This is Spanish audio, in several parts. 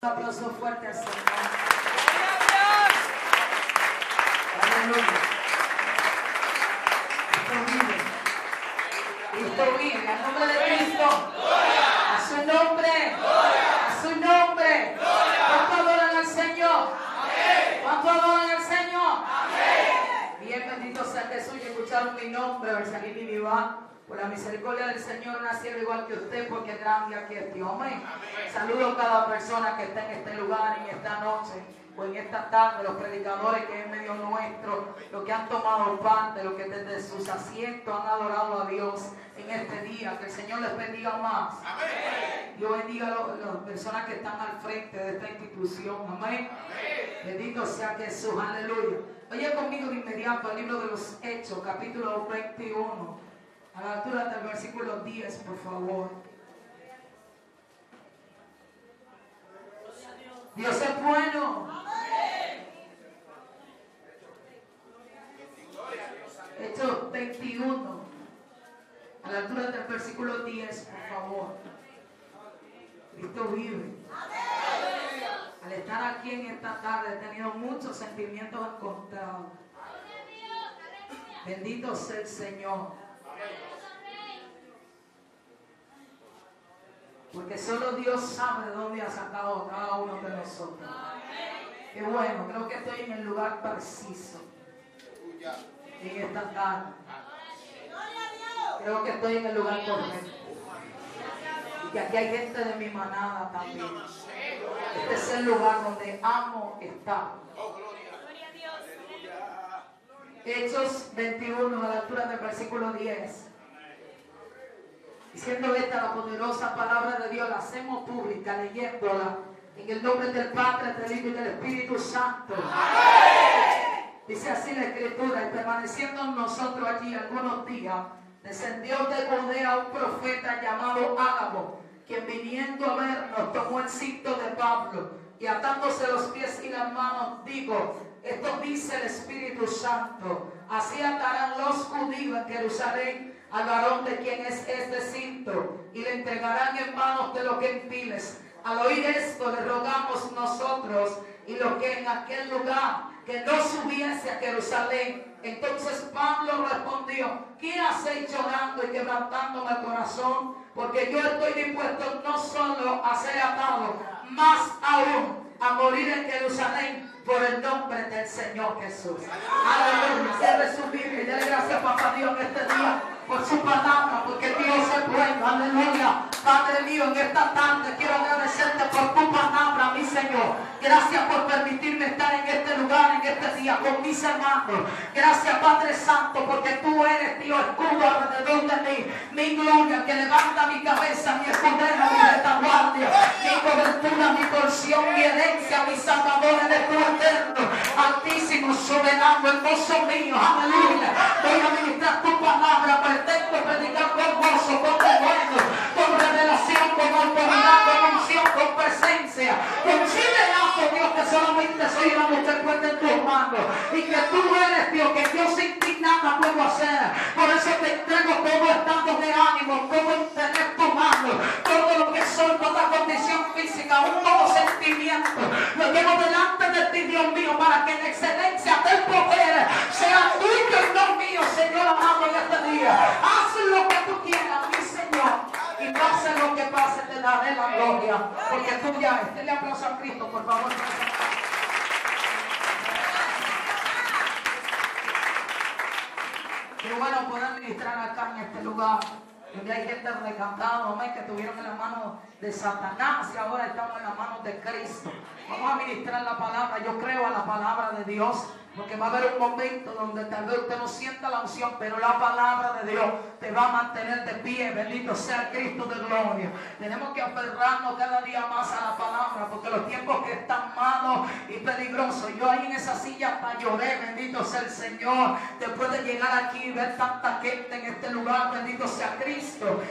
Un aplauso fuerte al Señor. Aleluya. Cristo vive. Cristo vive. Al nombre de Cristo. A su nombre. A su nombre. ¿Cuánto adoran al Señor? ¿Cuánto adoran al Señor? Bien bendito sea Jesús y escucharon mi nombre, Bersalín y la misericordia del Señor naciera igual que usted, porque grande aquí es Dios. Amén. Saludo a cada persona que está en este lugar, en esta noche o en esta tarde, los predicadores que es en medio nuestro, los que han tomado parte, los que desde sus asientos han adorado a Dios en este día. Que el Señor les bendiga más. Dios bendiga a las personas que están al frente de esta institución. Amén. Bendito sea Jesús. Aleluya. Oye conmigo de inmediato al libro de los Hechos, capítulo 21. A la altura del versículo 10, por favor. Dios es bueno. Hechos 21. A la altura del versículo 10, por favor. Cristo vive. Al estar aquí en esta tarde he tenido muchos sentimientos encontrados. Bendito sea el Señor. Porque solo Dios sabe de dónde ha sacado cada uno de nosotros. Qué bueno, creo que estoy en el lugar preciso. En esta tarde. Creo que estoy en el lugar correcto. Y que aquí hay gente de mi manada también. Este es el lugar donde amo estar. Hechos 21, a la altura del versículo 10. Diciendo esta la poderosa palabra de Dios, la hacemos pública, leyéndola en el nombre del Padre, del Hijo y del Espíritu Santo. Dice así la Escritura, y permaneciendo nosotros allí algunos días, descendió de Judea un profeta llamado Ágabo, quien viniendo a vernos tomó el cinto de Pablo y atándose los pies y las manos, dijo, esto dice el Espíritu Santo, así atarán los judíos en Jerusalén al varón de quien es este cinto y le entregarán en manos de los gentiles. Al oír esto le rogamos nosotros y los que en aquel lugar que no subiese a Jerusalén. Entonces Pablo respondió, ¿qué hacéis llorando y quebrantándome el corazón? Porque yo estoy dispuesto no solo a ser atado, más aún a morir en Jerusalén por el nombre del Señor Jesús. Aleluya. Cierre su Biblia y dale gracias, papá Dios, en este día por su palabra, porque Dios es bueno. Aleluya. Padre mío, en esta tarde quiero agradecerte por tu palabra, Señor. Gracias por permitirme estar en este lugar, en este día, con mis hermanos. Gracias, Padre Santo, porque tú eres, Dios, escudo alrededor de mí. Mi gloria que levanta mi cabeza, mi escudero, mi retaguardia, mi cobertura, mi porción, mi herencia, mi salvador en el eterno, altísimo, soberano, hermoso mío. Aleluya. Voy a ministrar tu palabra, pretendo predicar con gozo, con denuedo, con revelación, con autoridad, con unción, con presencia, con chivelazo, Dios, que solamente soy una mujer en tus manos. Y que tú eres, Dios, que yo sin ti nada puedo hacer. Por eso te entrego todo estado de ánimo, todo en tener tu mano, todo lo que soy, toda condición física, un todo sentimiento. Lo llevo delante de ti, Dios mío, para que la excelencia del poder sea tuyo y no mío, Señor amado, en este día. Haz lo que tú quieras. Y pase lo que pase, te daré la gloria. Porque tú ya, este le aplauso a Cristo, por favor. Qué bueno poder ministrar acá en este lugar. Donde hay gente recantada, amén, que tuvieron en las manos de Satanás y ahora estamos en las manos de Cristo. Vamos a ministrar la palabra. Yo creo a la palabra de Dios. Porque va a haber un momento donde tal vez usted no sienta la unción, pero la palabra de Dios te va a mantener de pie. Bendito sea Cristo de gloria. Tenemos que aferrarnos cada día más a la palabra, porque los tiempos que están malos y peligrosos. Yo ahí en esa silla hasta lloré, bendito sea el Señor. Después de llegar aquí y ver tanta gente en este lugar, bendito sea Cristo.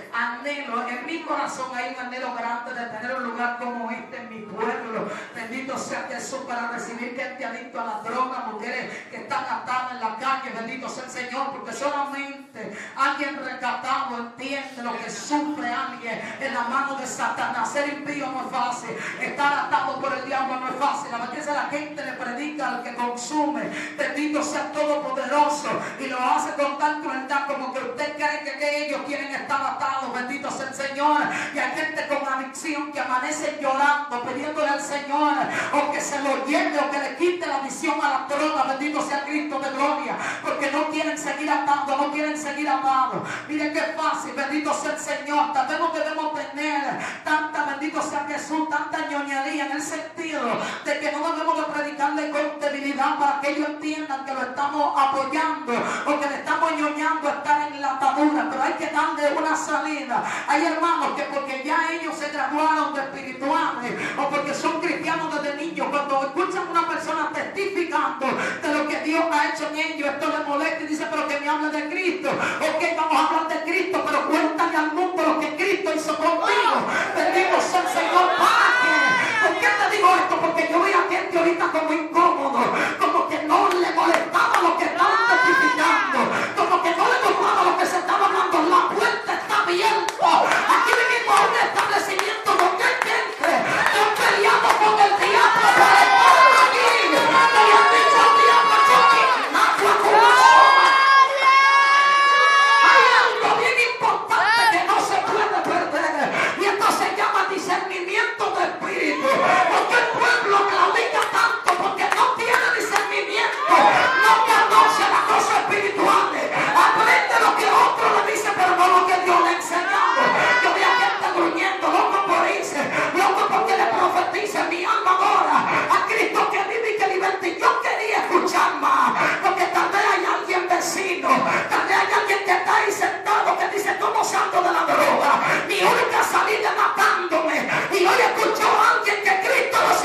En mi corazón hay un anhelo grande de tener un lugar como este en mi pueblo. Bendito sea Jesús para recibir gente adicto a la droga, mujeres que están atadas en la calle. Bendito sea el Señor, porque solamente alguien recatado entiende lo que sufre alguien en la mano de Satanás. Ser impío no es fácil, estar atado por el diablo no es fácil. A veces la gente le predica al que consume. Bendito sea Todopoderoso y lo hace con tal crueldad como que usted cree que, que ellos quieren estar atados. Bendito sea el Señor. Y hay gente con adicción que amanece llorando, pidiéndole al Señor o que se lo lleve o que le quite la visión a la droga. Bendito sea Cristo de gloria. Porque no quieren seguir atando, no quieren seguir amados. Miren qué fácil, bendito sea el Señor. Tal no debemos tener tanta, bendito sea Jesús, tanta ñoñería en el sentido de que no debemos de predicarle con debilidad para que ellos entiendan que lo estamos apoyando o que le estamos ñoñando estar en la atadura. Pero hay que darle una salida. Hay hermanos que porque ya ellos se graduaron de espirituales o porque son cristianos desde niños, cuando escuchan a una persona testificando de lo que Dios ha hecho en ellos, esto les molesta y dice, pero que me hable de Cristo. Ok, vamos a hablar de Cristo, pero cuéntame al mundo lo que Cristo hizo conmigo. Bendito sea el Señor. ¿Para qué? ¿Por qué te digo esto? Porque yo voy a gente ahorita como incómodo, como que no le molestaba lo que estaban abierta. Aquí venimos a un establecimiento donde hay gente que han peleado con el yo quería escuchar más, porque tal vez hay alguien vecino, tal vez hay alguien que está ahí sentado que dice, ¿cómo salgo de la droga? Mi única salida matándome. Y hoy escucho a alguien que Cristo lo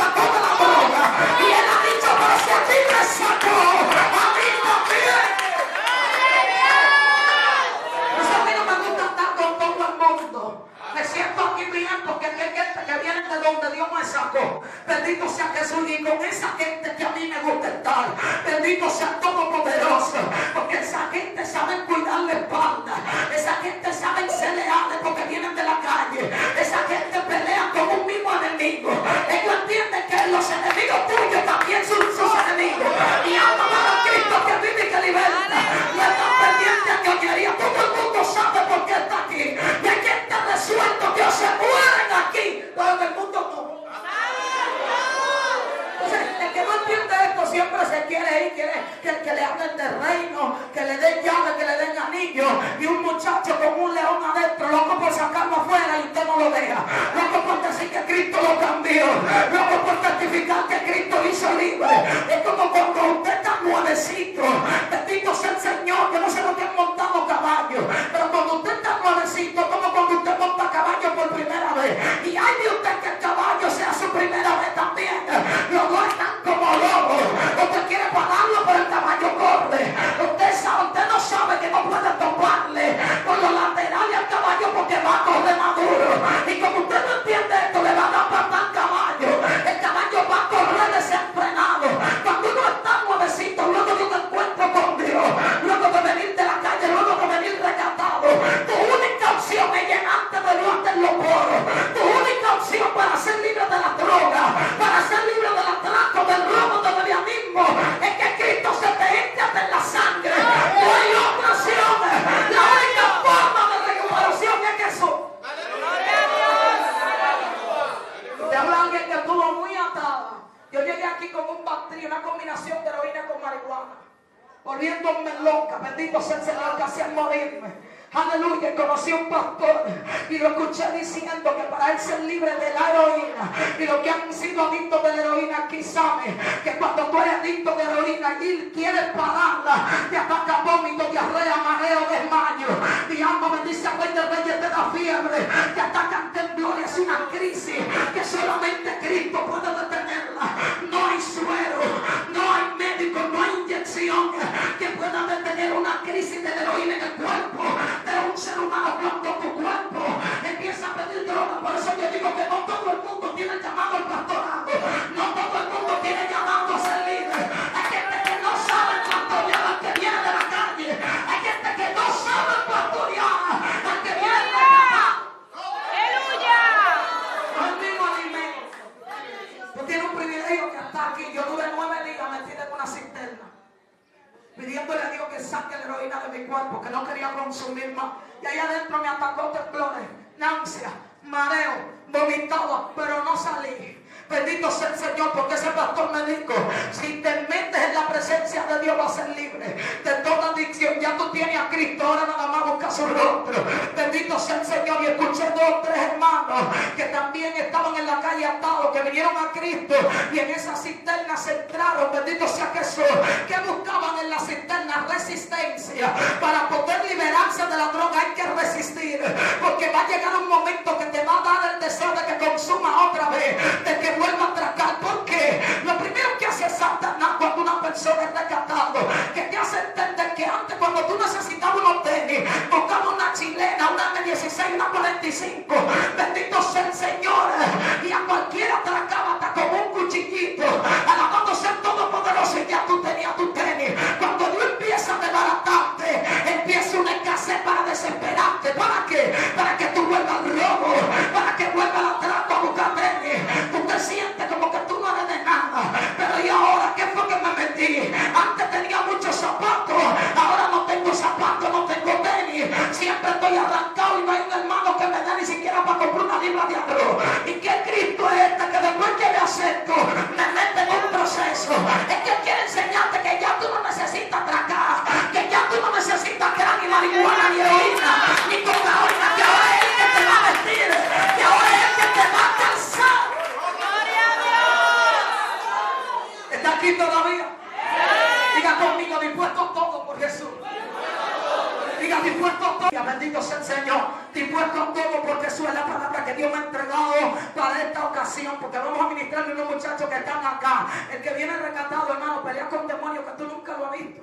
sido adictos de la heroína aquí saben que cuando tú eres adicto de heroína y quieres pararla, te ataca vómito, diarrea, mareo, desmayo. Alma bendice a Rey de Reyes te da fiebre, te atacan temblores, una crisis que solamente Cristo puede detenerla. No hay suero, no hay médico, no hay inyección que pueda detener una crisis de heroína en el cuerpo de un ser humano cuando tu cuerpo empieza a pedir droga. Por eso yo digo que no todo el mundo tiene llamado al pastorado. No todo el mundo tiene llamado a ser líder. Hay gente que no sabe pastorear al que viene de la calle. Hay gente que no sabe pastorear al que viene de la calle. ¡Aleluya! No el mismo alimento. Yo tiene un privilegio que está aquí. Yo tuve nueve días metida en una cisterna. Pidiéndole a Dios que saque la heroína de mi cuerpo, que no quería consumir más. Y ahí adentro me atacó temblores náusea, mareo, vomitaba, pero no salí. Bendito sea el Señor, porque ese pastor me dijo, si te metes en la presencia de Dios vas a ser libre de toda adicción. Ya tú tienes a Cristo, ahora nada más busca su rostro. Bendito sea el Señor. Y escuché dos tres hermanos que también estaban en la calle atados, que vinieron a Cristo y en esa cisterna se entraron. Bendito sea Jesús. Que buscaban en la cisterna resistencia para poder liberarse de la droga. Hay que resistir, porque va a llegar un momento que te va a dar el deseo de que consuma otra vez, de que vuelva a atracar. Porque lo primero que hace Satanás cuando una persona es rescatado, que te hace entender que antes cuando tú necesitabas unos tenis, buscaba una chilena, una M16, una 45. Bendito sea el Señor. Y a cualquiera atracaba hasta con un cuchillito. Alabando sea Todopoderoso y ya tú tenías tu tenis. Cuando Dios empieza a desbaratarte, empieza una escasez para desesperarte. ¿Para qué? Para que tú vuelvas al robo, para que vuelvas al atraco a buscar tenis. Tú te sientes como que tú no eres de nada. Pero ¿y ahora qué fue que me metí? Antes tenía muchos zapatos, ahora no tengo zapatos, no tengo tenis. Siempre estoy arrancado y no hay un hermano que me dé ni siquiera para comprar una libra de arroz. ¿Y qué Cristo es este que después que le acepto me mete en un proceso? Es que quiere enseñarte que ya tú no necesitas atracar, que ya tú no necesitas crack ni marihuana ni heroína, ni cocaína, que ahora es el que te va a vestir, que ahora es el que te va a calzar. ¿Está aquí todavía? Diga conmigo, dispuesto todo por Jesús. Diga dispuesto todo. Bendito sea el Señor. Dispuesto porque Jesús es la palabra que Dios me ha entregado para esta ocasión. Porque vamos a ministrarle a unos muchachos que están acá. El que viene rescatado, hermano, pelea con demonios que tú nunca lo has visto.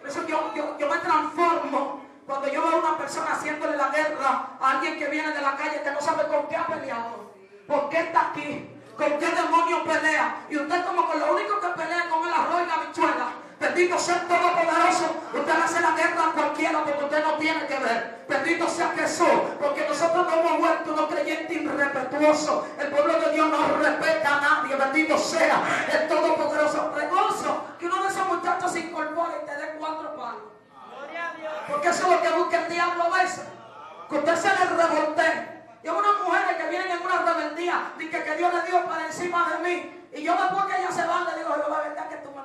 Por eso yo, yo, yo me transformo cuando yo veo a una persona haciéndole la guerra a alguien que viene de la calle que no sabe con qué ha peleado. ¿Por qué está aquí? ¿Con qué demonio pelea? Y usted como que lo único que pelea es con el arroz y la bichuela. Bendito sea el Todopoderoso. Usted le hace la guerra a cualquiera porque usted no tiene que ver. Bendito sea Jesús. Porque nosotros no hemos vuelto unos creyentes irrespetuosos. El pueblo de Dios no respeta a nadie. Bendito sea el Todopoderoso. Regozo que uno de esos muchachos se incorpore y te dé cuatro palos. Porque eso es lo que busca el diablo a veces. Que usted se le revoltee. Y hay unas mujeres que vienen en una rebeldía. Dice que Dios le dio para encima de mí. Y yo después que ellas se van le digo, la verdad que tú me.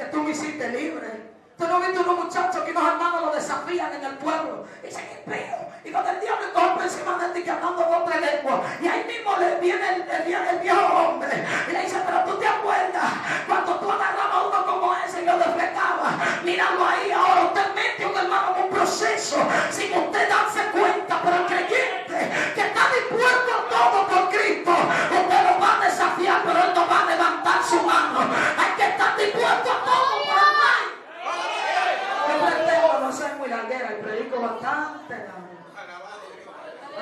Que tú me hiciste libre. Tú no viste unos muchachos que unos hermanos lo desafían en el pueblo. Y ¿qué pedo? Y cuando el diablo por encima de ti que hablando dos tres lenguas. Y ahí mismo le viene el, el, el viejo hombre. Y le dice, pero tú te acuerdas cuando tú agarrabas uno como ese y lo defecaba. Míralo ahí, ahora usted mete un hermano en un proceso sin usted darse cuenta. Pero el creyente que está dispuesto a todo por Cristo, usted lo va a desafiar, pero él no va a levantar su mano. Hay que estar dispuesto a todo por el mal. Yo pretendo no ser muy larguera y predico bastante.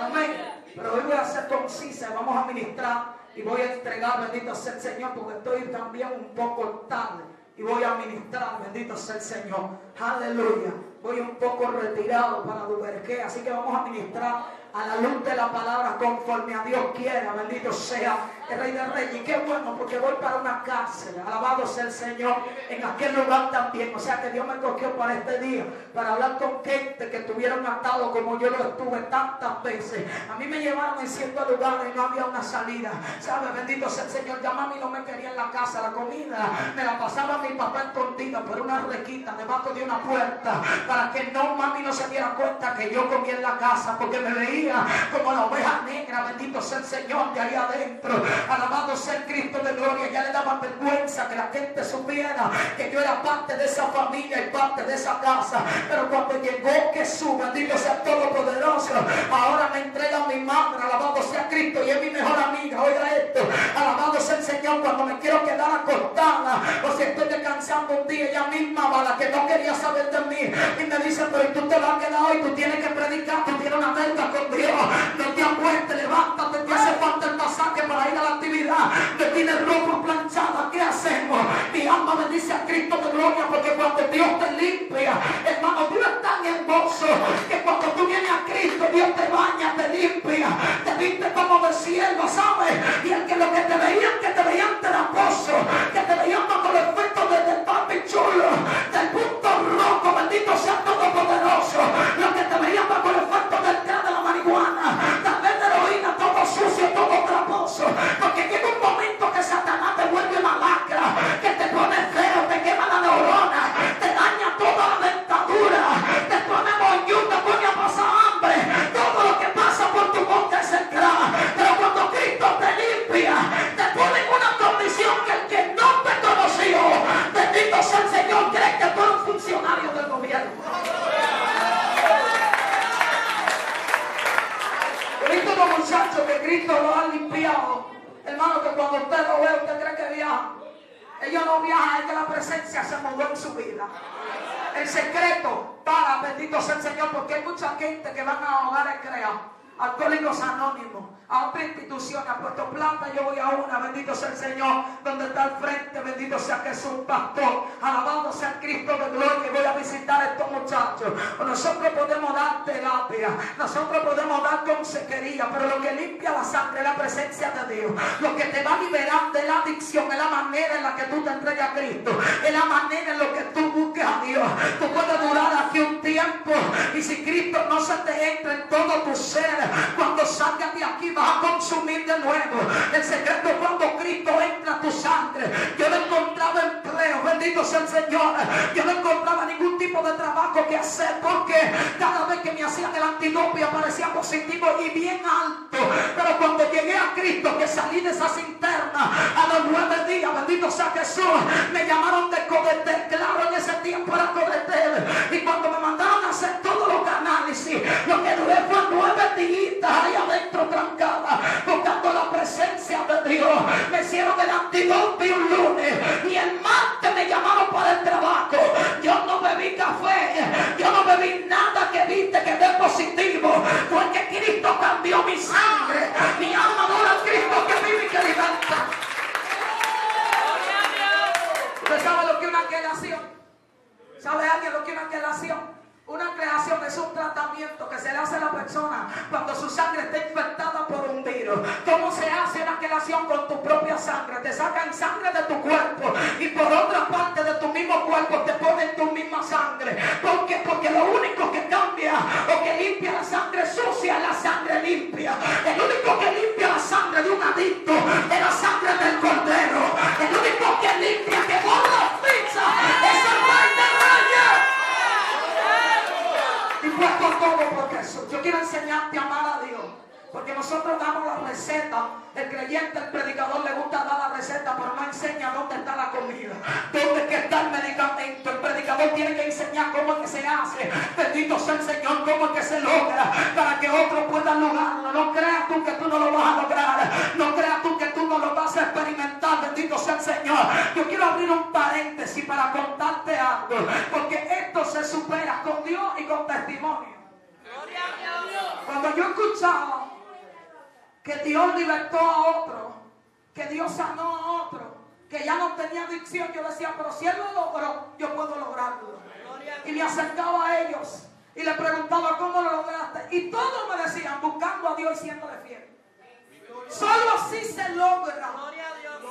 Amén. Pero hoy voy a ser concisa, vamos a ministrar y voy a entregar, bendito sea el Señor, porque estoy también un poco tarde. Y voy a ministrar, bendito sea el Señor. Aleluya. Voy un poco retirado para Duverqué, así que vamos a ministrar a la luz de la palabra conforme a Dios quiera. Bendito sea el Rey de Reyes. Y qué bueno, porque voy para una cárcel. Alabado sea el Señor en aquel lugar también. O sea que Dios me cogió para este día, para hablar con gente que estuvieron atados como yo lo estuve tantas veces. A mí me llevaron en ciertos lugares y no había una salida. ¿Sabe? Bendito sea el Señor. Ya mami no me quería en la casa. La comida me la pasaba mi papá escondida por una requita debajo de una puerta para que no mami no se diera cuenta que yo comía en la casa porque me veía como la oveja negra. Bendito sea el Señor de ahí adentro. Alabado sea Cristo de gloria. Ya le daba vergüenza que la gente supiera que yo era parte de esa familia y parte de esa casa. Pero cuando llegó Jesús, bendito sea Todopoderoso, ahora me entrega mi madre. Alabado sea Cristo y es mi mejor amiga. Oiga esto. Alabado sea el Señor cuando me quiero quedar acostada o si estoy descansando un día. Ella misma va la que no quería saber de mí. Y me dice, pero tú te vas a quedar hoy. Tú tienes que predicar. Tú tienes una deuda con Dios. No te acuestes, levántate. Te hace falta el pasaje para ir a la actividad. Me tienes ropa planchada. ¿Qué hacemos? Mi alma bendice a Cristo de gloria porque cuando Dios te limpia, hermano, Dios es tan hermoso que cuando tú vienes a Cristo, Dios te baña, te limpia, te viste como de cielo, ¿sabes? Y el que lo que te veían, que te veían teraposo, que te veían bajo el efecto de, del papi chulo, del punto rojo, bendito sea todopoderoso, lo que te veían bajo el efecto del porque llega un momento que Satanás te vuelve una lacra, que te pone feo, te quema la neurona, te daña toda la dentadura, te pone moñú, te pone a pasar hambre, todo lo que pasa por tu boca es el pero cuando Cristo te limpia, te pone en una condición que el que no te conoció, bendito sea el Señor, cree que tú eres un funcionario del gobierno. Muchachos que Cristo lo ha limpiado. Hermano, que cuando usted lo ve, usted cree que viaja. Ellos no viajan, es que la presencia se mudó en su vida. El secreto para, bendito sea el Señor, porque hay mucha gente que van a hogares creados, alcohólicos anónimos, a otra institución, a Puerto Plata, yo voy a una, bendito sea el Señor, donde está al frente, bendito sea Jesús, pastor, alabado sea Cristo de gloria, y voy a visitar a estos muchachos. Nosotros podemos dar terapia, nosotros podemos dar consejería, pero lo que limpia la sangre es la presencia de Dios. Lo que te va a liberar de la adicción es la manera en la que tú te entregas a Cristo, es la manera en la que tú busques a Dios. Y si Cristo no se te entra en todo tu ser, cuando salgas de aquí vas a consumir de nuevo. El secreto cuando Cristo entra a tu sangre. Yo no encontraba empleo, bendito sea el Señor. Yo no encontraba ningún tipo de trabajo que hacer porque cada vez que me hacían el antidopio aparecía positivo y bien alto. Pero cuando llegué a Cristo, que salí de esa cinterna a los nueve días, bendito sea Jesús, me llamaron de Codetel. Claro, en ese tiempo era Codetel. Y cuando me mandaron hacer todos los análisis, lo que duré fue nueve días ahí adentro trancada, buscando la presencia de Dios. Me hicieron el antidopio un lunes y el martes me llamaron para el trabajo. Yo no bebí café, yo no bebí nada que viste que dé positivo. Fue que Cristo cambió mi sangre. Mi alma adora a Cristo que vive y que liberta. ¿Usted sabe lo que una quelación? ¿Sabe alguien lo que una quelación? Una creación es un tratamiento que se le hace a la persona cuando su sangre está infectada por un virus. ¿Cómo se hace una quelación con tu propia sangre? Te sacan sangre de tu cuerpo y por otra parte de tu mismo cuerpo te ponen tu misma sangre. ¿Por qué? Porque lo único que cambia o que limpia la sangre sucia es la sangre limpia. El único que limpia la sangre de un adicto es la sangre del cordero. El único que limpia, que borra pizza es el y puesto todo por Jesús. Yo quiero enseñarte a amar a Dios. Porque nosotros damos la receta. El creyente, el predicador le gusta dar la receta, pero no enseña dónde está la comida. Dónde que está el medicamento. El predicador tiene que enseñar cómo es que se hace. Bendito sea el Señor, cómo es que se logra. Para que otros puedan lograrlo. No creas tú que tú no lo vas a lograr. No creas tú que tú no lo vas a experimentar. Bendito sea el Señor. Yo quiero abrir un paréntesis para contarte algo. Porque esto se supera con Dios y con testimonio. Cuando yo escuchaba que Dios libertó a otro, que Dios sanó a otro, que ya no tenía adicción, yo decía, pero si Él lo logró, yo puedo lograrlo. Y me acercaba a ellos y le preguntaba, ¿cómo lo lograste? Y todos me decían, buscando a Dios y siéndole fiel. Solo así se logra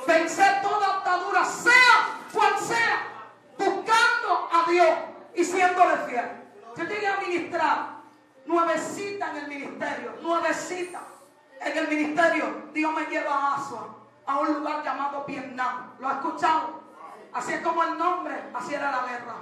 vencer toda atadura, sea cual sea, buscando a Dios y siéndole fiel. Yo llegué a ministrar nuevecita en el ministerio, nuevecita en el ministerio. Dios me lleva a Asua, a un lugar llamado Vietnam. ¿Lo ha escuchado? Así es como el nombre, así era la guerra.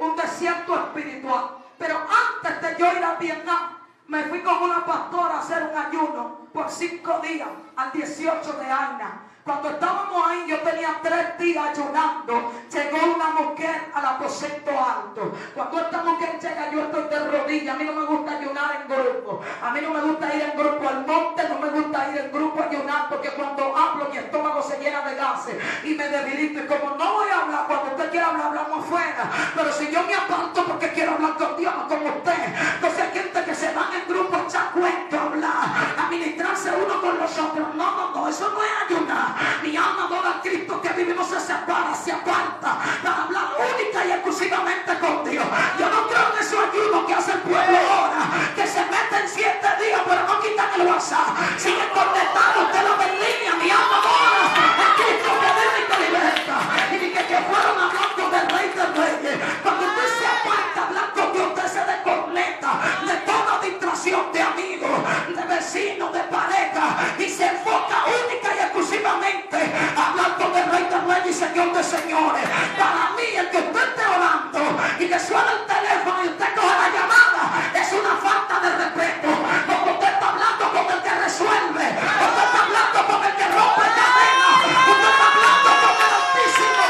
Un desierto espiritual. Pero antes de yo ir a Vietnam, me fui con una pastora a hacer un ayuno por cinco días al 18 de año. Cuando estábamos ahí, yo tenía tres días ayunando. Llegó una mujer al aposento alto. Cuando esta mujer llega, yo estoy de rodillas. A mí no me gusta ayunar en grupo. A mí no me gusta ir en grupo al monte. No me gusta ir en grupo a ayunar. Porque cuando hablo, mi estómago se llena de gases y me debilito. Y como no voy a hablar, cuando usted quiera hablar, hablamos afuera. Pero si yo me aparto porque quiero hablar con Dios, como usted. Entonces hay gente que se van en grupo a echar cuento, hablar, a ministrarse uno con los otros. No, no, no, eso no es ayunar. Mi alma toda Cristo que vivimos se separa, se aparta para hablar única y exclusivamente con Dios. Yo no creo en esos ayunos que hace el pueblo ahora, que se mete en siete días, pero no quitan el WhatsApp. Siguen conectados, usted lo bendiga, mi alma ahora. Es Cristo que vive y te liberta. Y ni que, que fueron hablando del Rey del Rey. Cuando usted se aparta, hablando que usted se desconecta de todo relación de amigos, de vecinos, de pareja y se enfoca única y exclusivamente hablando de Rey de Reyes y Señor de Señores. Para mí, el que usted esté orando y que suena el teléfono y usted coge la llamada es una falta de respeto. Porque usted está hablando con el que resuelve, usted está hablando con el que rompe cadena, está hablando con el Altísimo.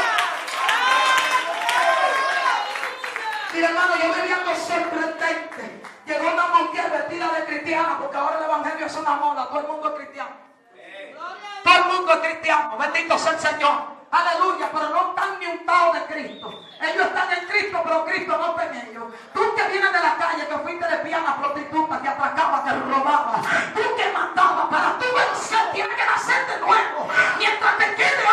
Mira, hermano, yo me voy a que no andan vestida de cristiana, porque ahora el evangelio es una moda, todo el mundo es cristiano. Todo el mundo es cristiano, bendito sea el Señor. Aleluya, pero no están ni untados de Cristo. Ellos están en Cristo, pero Cristo no está en ellos. Tú que vienes de la calle, que fuiste lesbiana, prostituta, que atracabas, que robabas, tú que matabas, para tu vencer tienes que nacer de nuevo. Mientras te quede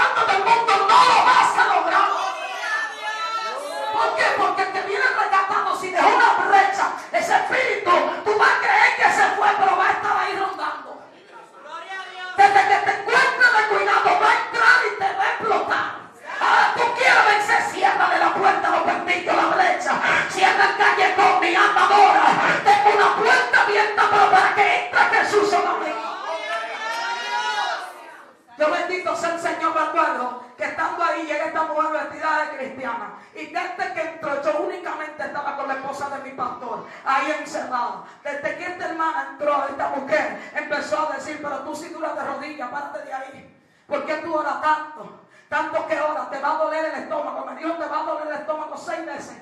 Desde que esta hermana entró, esta mujer empezó a decir, pero tú si duras de rodillas, párate de ahí. ¿Por qué tú oras tanto? Tanto que oras, te va a doler el estómago. Me dijo, te va a doler el estómago seis meses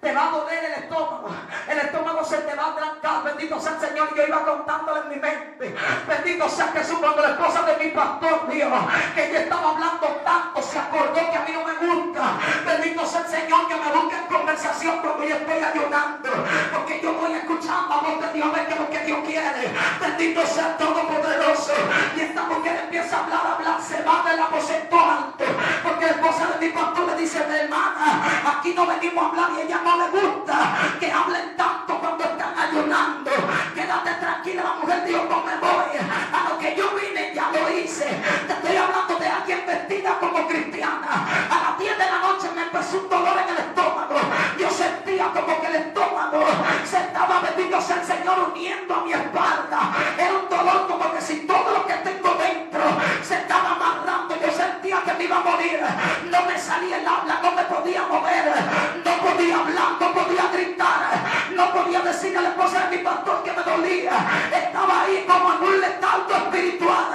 te va a doler el estómago. El estómago se te va a trancar. Bendito sea el Señor. Yo iba contándole en mi mente. Bendito sea Jesús. Cuando la esposa de mi pastor dijo que yo estaba hablando tanto, se acordó que a mí no me gusta. Bendito sea el Señor que me busque en conversación cuando yo estoy ayunando. Porque yo voy escuchando a voz de Dios, que es lo que Dios quiere. Bendito sea el Todopoderoso. Y esta mujer empieza a hablar, a hablar, se va del aposento alto. Porque la esposa de mi pastor le dice, hermana, aquí no venimos a hablar y ella no le gusta que hablen tanto cuando están ayunando. Quédate tranquila, la mujer dijo, no me voy. A lo que yo vine ya lo hice. Te estoy hablando de alguien vestida como cristiana. Las 10 de la noche me empezó un dolor en el estómago. Yo sentía como que el estómago se estaba, bendito sea el Señor, uniendo a mi espalda. Era un dolor como que si todo lo que tengo dentro se estaba amarrando. Yo sentía que me iba a morir. No me salía el habla, no me podía mover. No podía hablar, no podía gritar. No podía decirle a la esposa de mi pastor que me dolía. Estaba ahí como en un letargo espiritual.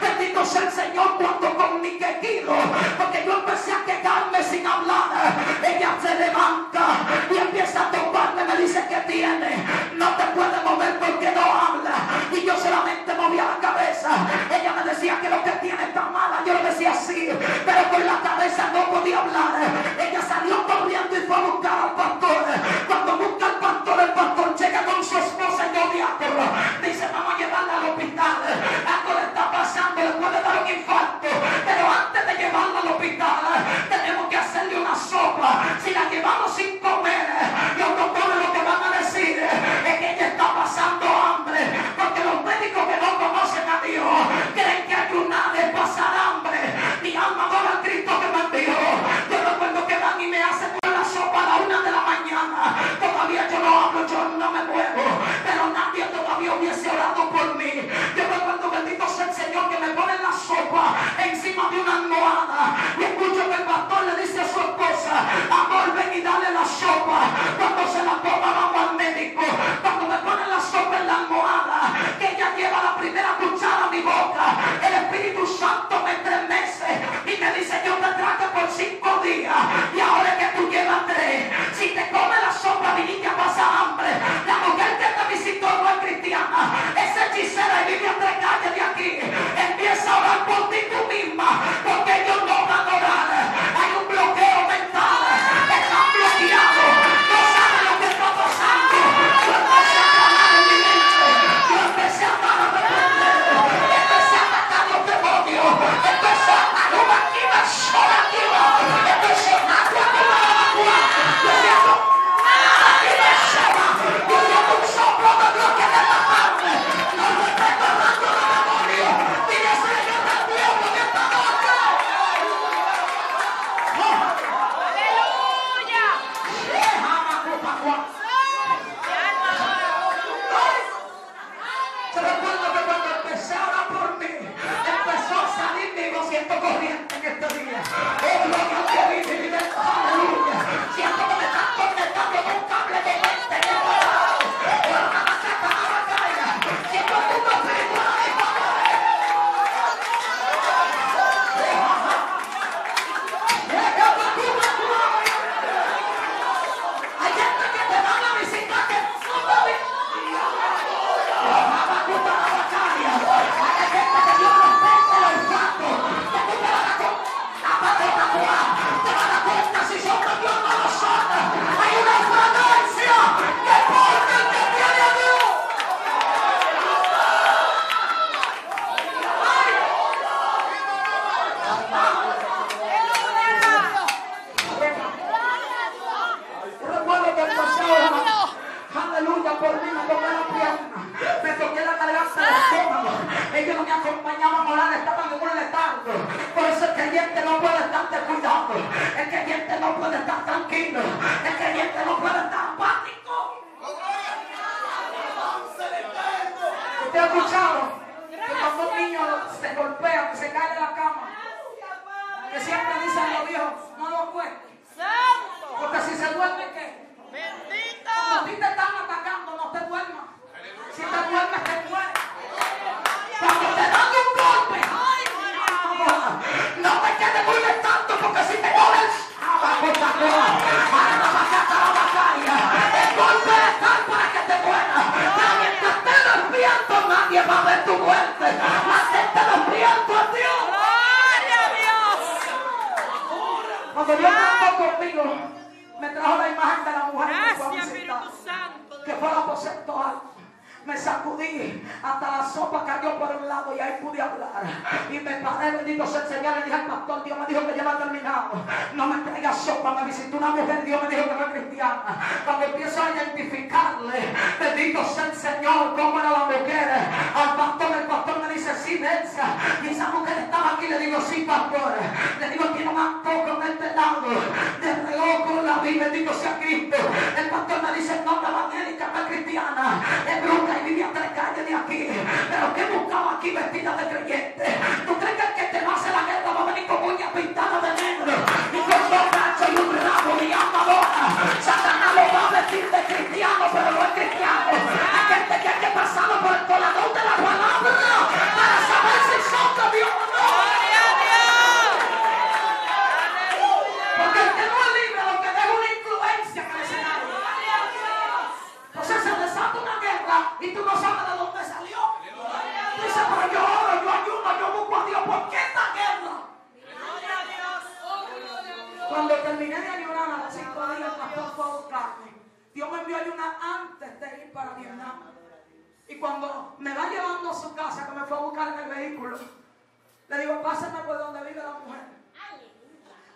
Bendito sea el Señor cuando con mi quejido. Porque yo empecé a quejarme sin hablar. Ella se levanta y empieza a tocarme. Me dice que tiene. No te puedes mover porque no habla. Y yo solamente movía la cabeza. Ella me decía que lo que tiene está mala. Yo le decía así. Pero con la cabeza no podía hablar. Ella salió corriendo y fue a buscar al pastor. Amor, ven y dale la sopa. Cuando se la toma, vamos al médico. Cuando me ponen la sopa en la almohada, que ella lleva la primera cuchara a mi boca, el Espíritu Santo me estremece y me dice, yo te traje por cinco días.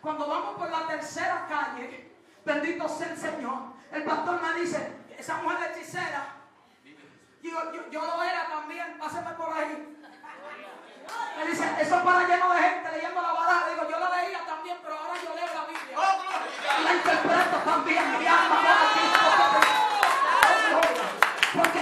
Cuando vamos por la tercera calle, bendito sea el Señor, el pastor me dice, esa mujer hechicera. Digo, yo, yo lo era también, pásame por ahí. Me dice, eso es para lleno de gente leyendo la baraja. Digo, yo la leía también, pero ahora yo leo la Biblia. La interpreto también, mi alma adora a Cristo. Porque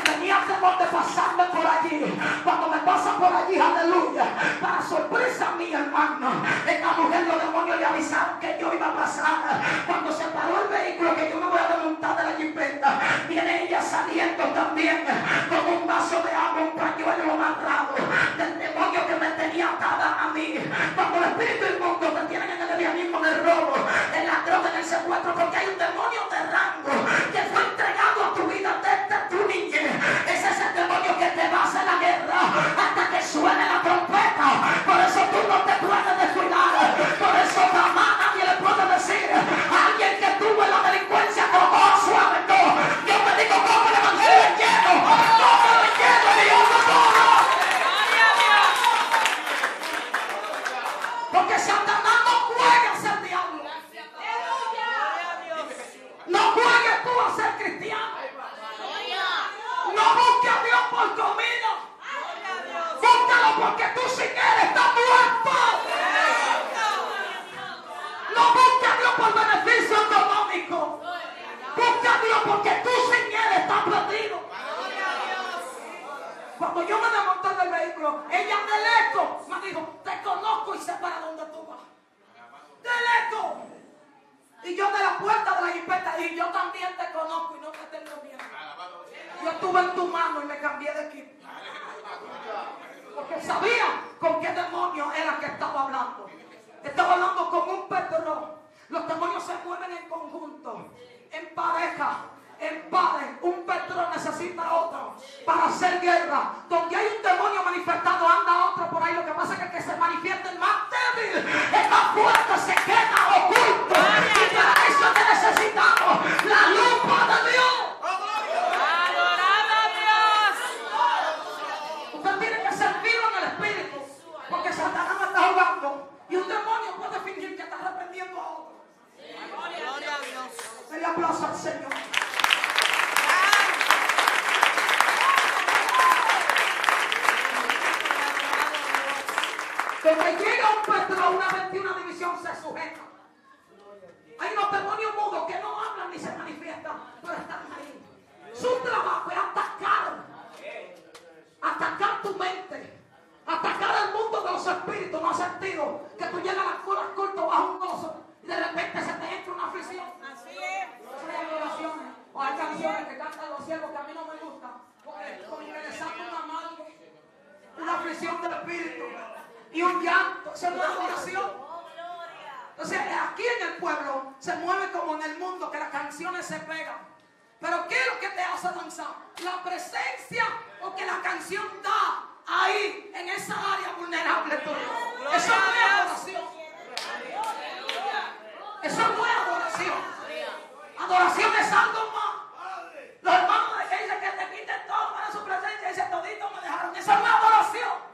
temor de pasarme por allí. Cuando me pasa por allí, aleluya. Para sorpresa mía, hermano, esta mujer, los demonios le avisaron que yo iba a pasar. Cuando se paró el vehículo, que yo me voy a desmontar de la jipeta, viene ella saliendo también con un vaso de agua, un pañuelo amarrado del demonio que me tenía atada a mí. Cuando el espíritu inmundo te tienen en el lesbianismo, en el robo, en la droga, en el secuestro, porque hay un demonio de rango suene la trompeta. Por eso tú no te puedes descuidar. Por eso jamás nadie le puede decir a alguien que tuvo en la delincuencia como oh, suave. No, yo te digo como el evangelio es lleno. Como el lleno de Dios no todo. Porque Satanás no juega a ser diablo. No juegues tú a ser cristiano. No busques a Dios por comida. Búscalo porque tú sin él estás muerto. No busques a Dios por beneficio económico. Dios porque tú sin él estás perdido. Cuando yo me desmonté del vehículo, ella de me dijo, te conozco y sé para dónde tú vas. De. Y yo de la puerta de la jipeta dije, yo también te conozco y no te tengo miedo. Yo estuve en tu mano y me cambié de equipo. Porque sabía con qué demonio era que estaba hablando. Estaba hablando con un perro. Los demonios se mueven en conjunto, en pareja, en pares. Un perro necesita a otro para hacer guerra. Donde hay un demonio manifestado, anda otro por ahí. Lo que pasa es que el que se manifiesta el más débil, el más fuerte se queda oculto. Y para eso es que necesitamos la lupa de Dios. Usted tiene que servirlo en el espíritu. Porque Satanás me está jugando. Y un demonio puede fingir que está arrepentiendo a otro. Dale aplauso al Señor. Donde llega un patrón, una vez una adoración se sujeta. Hay unos demonios mudos que no hablan ni se manifiestan, pero están ahí. Su trabajo es atacar, atacar tu mente, atacar el mundo de los espíritus. No ha sentido que tú llegas a las colas cortas bajo un gozo de repente se te entra una aflicción. Así es. O hay canciones que cantan los siervos que a mí no me gustan. Porque como que le saca una amargo, una aflicción del espíritu y un llanto. Es una adoración. Entonces, aquí en el pueblo se mueve como en el mundo que las canciones se pegan. Pero ¿qué es lo que te hace danzar? La presencia o que la canción da ahí, en esa área vulnerable tuya. Eso es adoración. Eso no es adoración. Adoración es algo más. Los hermanos de que dicen que te quiten todo para su presencia dicen todito me dejaron. Eso no es adoración.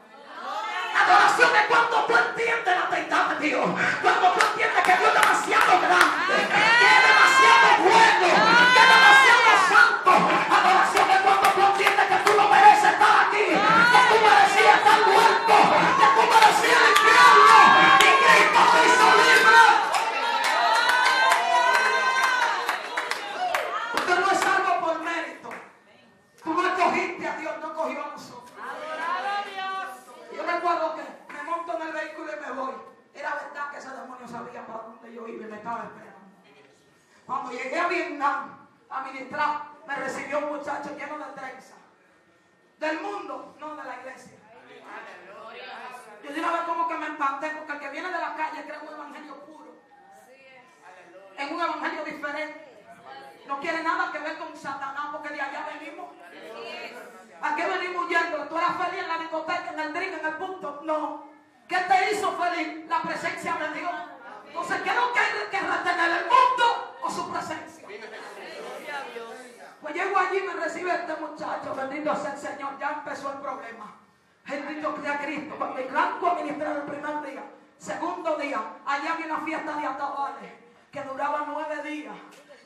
Adoración es cuando tú entiendes la deidad de Dios. Cuando tú entiendes que Dios es demasiado grande, que es demasiado bueno, que es demasiado santo. Adoración es cuando tú entiendes que tú no mereces estar aquí, que tú merecías estar muerto, que tú merecías el infierno. Y Cristo te hizo libre. Usted no es salvo por mérito. Tú no escogiste Dios. Yo recuerdo que me monto en el vehículo y me voy. Era verdad que ese demonio sabía para dónde yo iba y me estaba esperando. Cuando llegué a Vietnam a ministrar, me recibió un muchacho lleno de trenza. Del mundo, no de la iglesia. Yo de una vez como que me empanté porque el que viene de la calle cree un evangelio puro. En un evangelio diferente. No quiere nada que ver con Satanás porque de allá venimos. ¿A qué venimos huyendo? ¿Tú eras feliz en la discoteca, en el drink, en el punto? No. ¿Qué te hizo feliz? La presencia de Dios. Entonces, ¿qué es lo que hay que retener? ¿El mundo o su presencia? Pues llego allí y me recibe este muchacho. Bendito sea el Señor. Ya empezó el problema. Bendito sea Cristo. El blanco ministrar el primer día, segundo día, allá había una fiesta de atabales que duraba nueve días.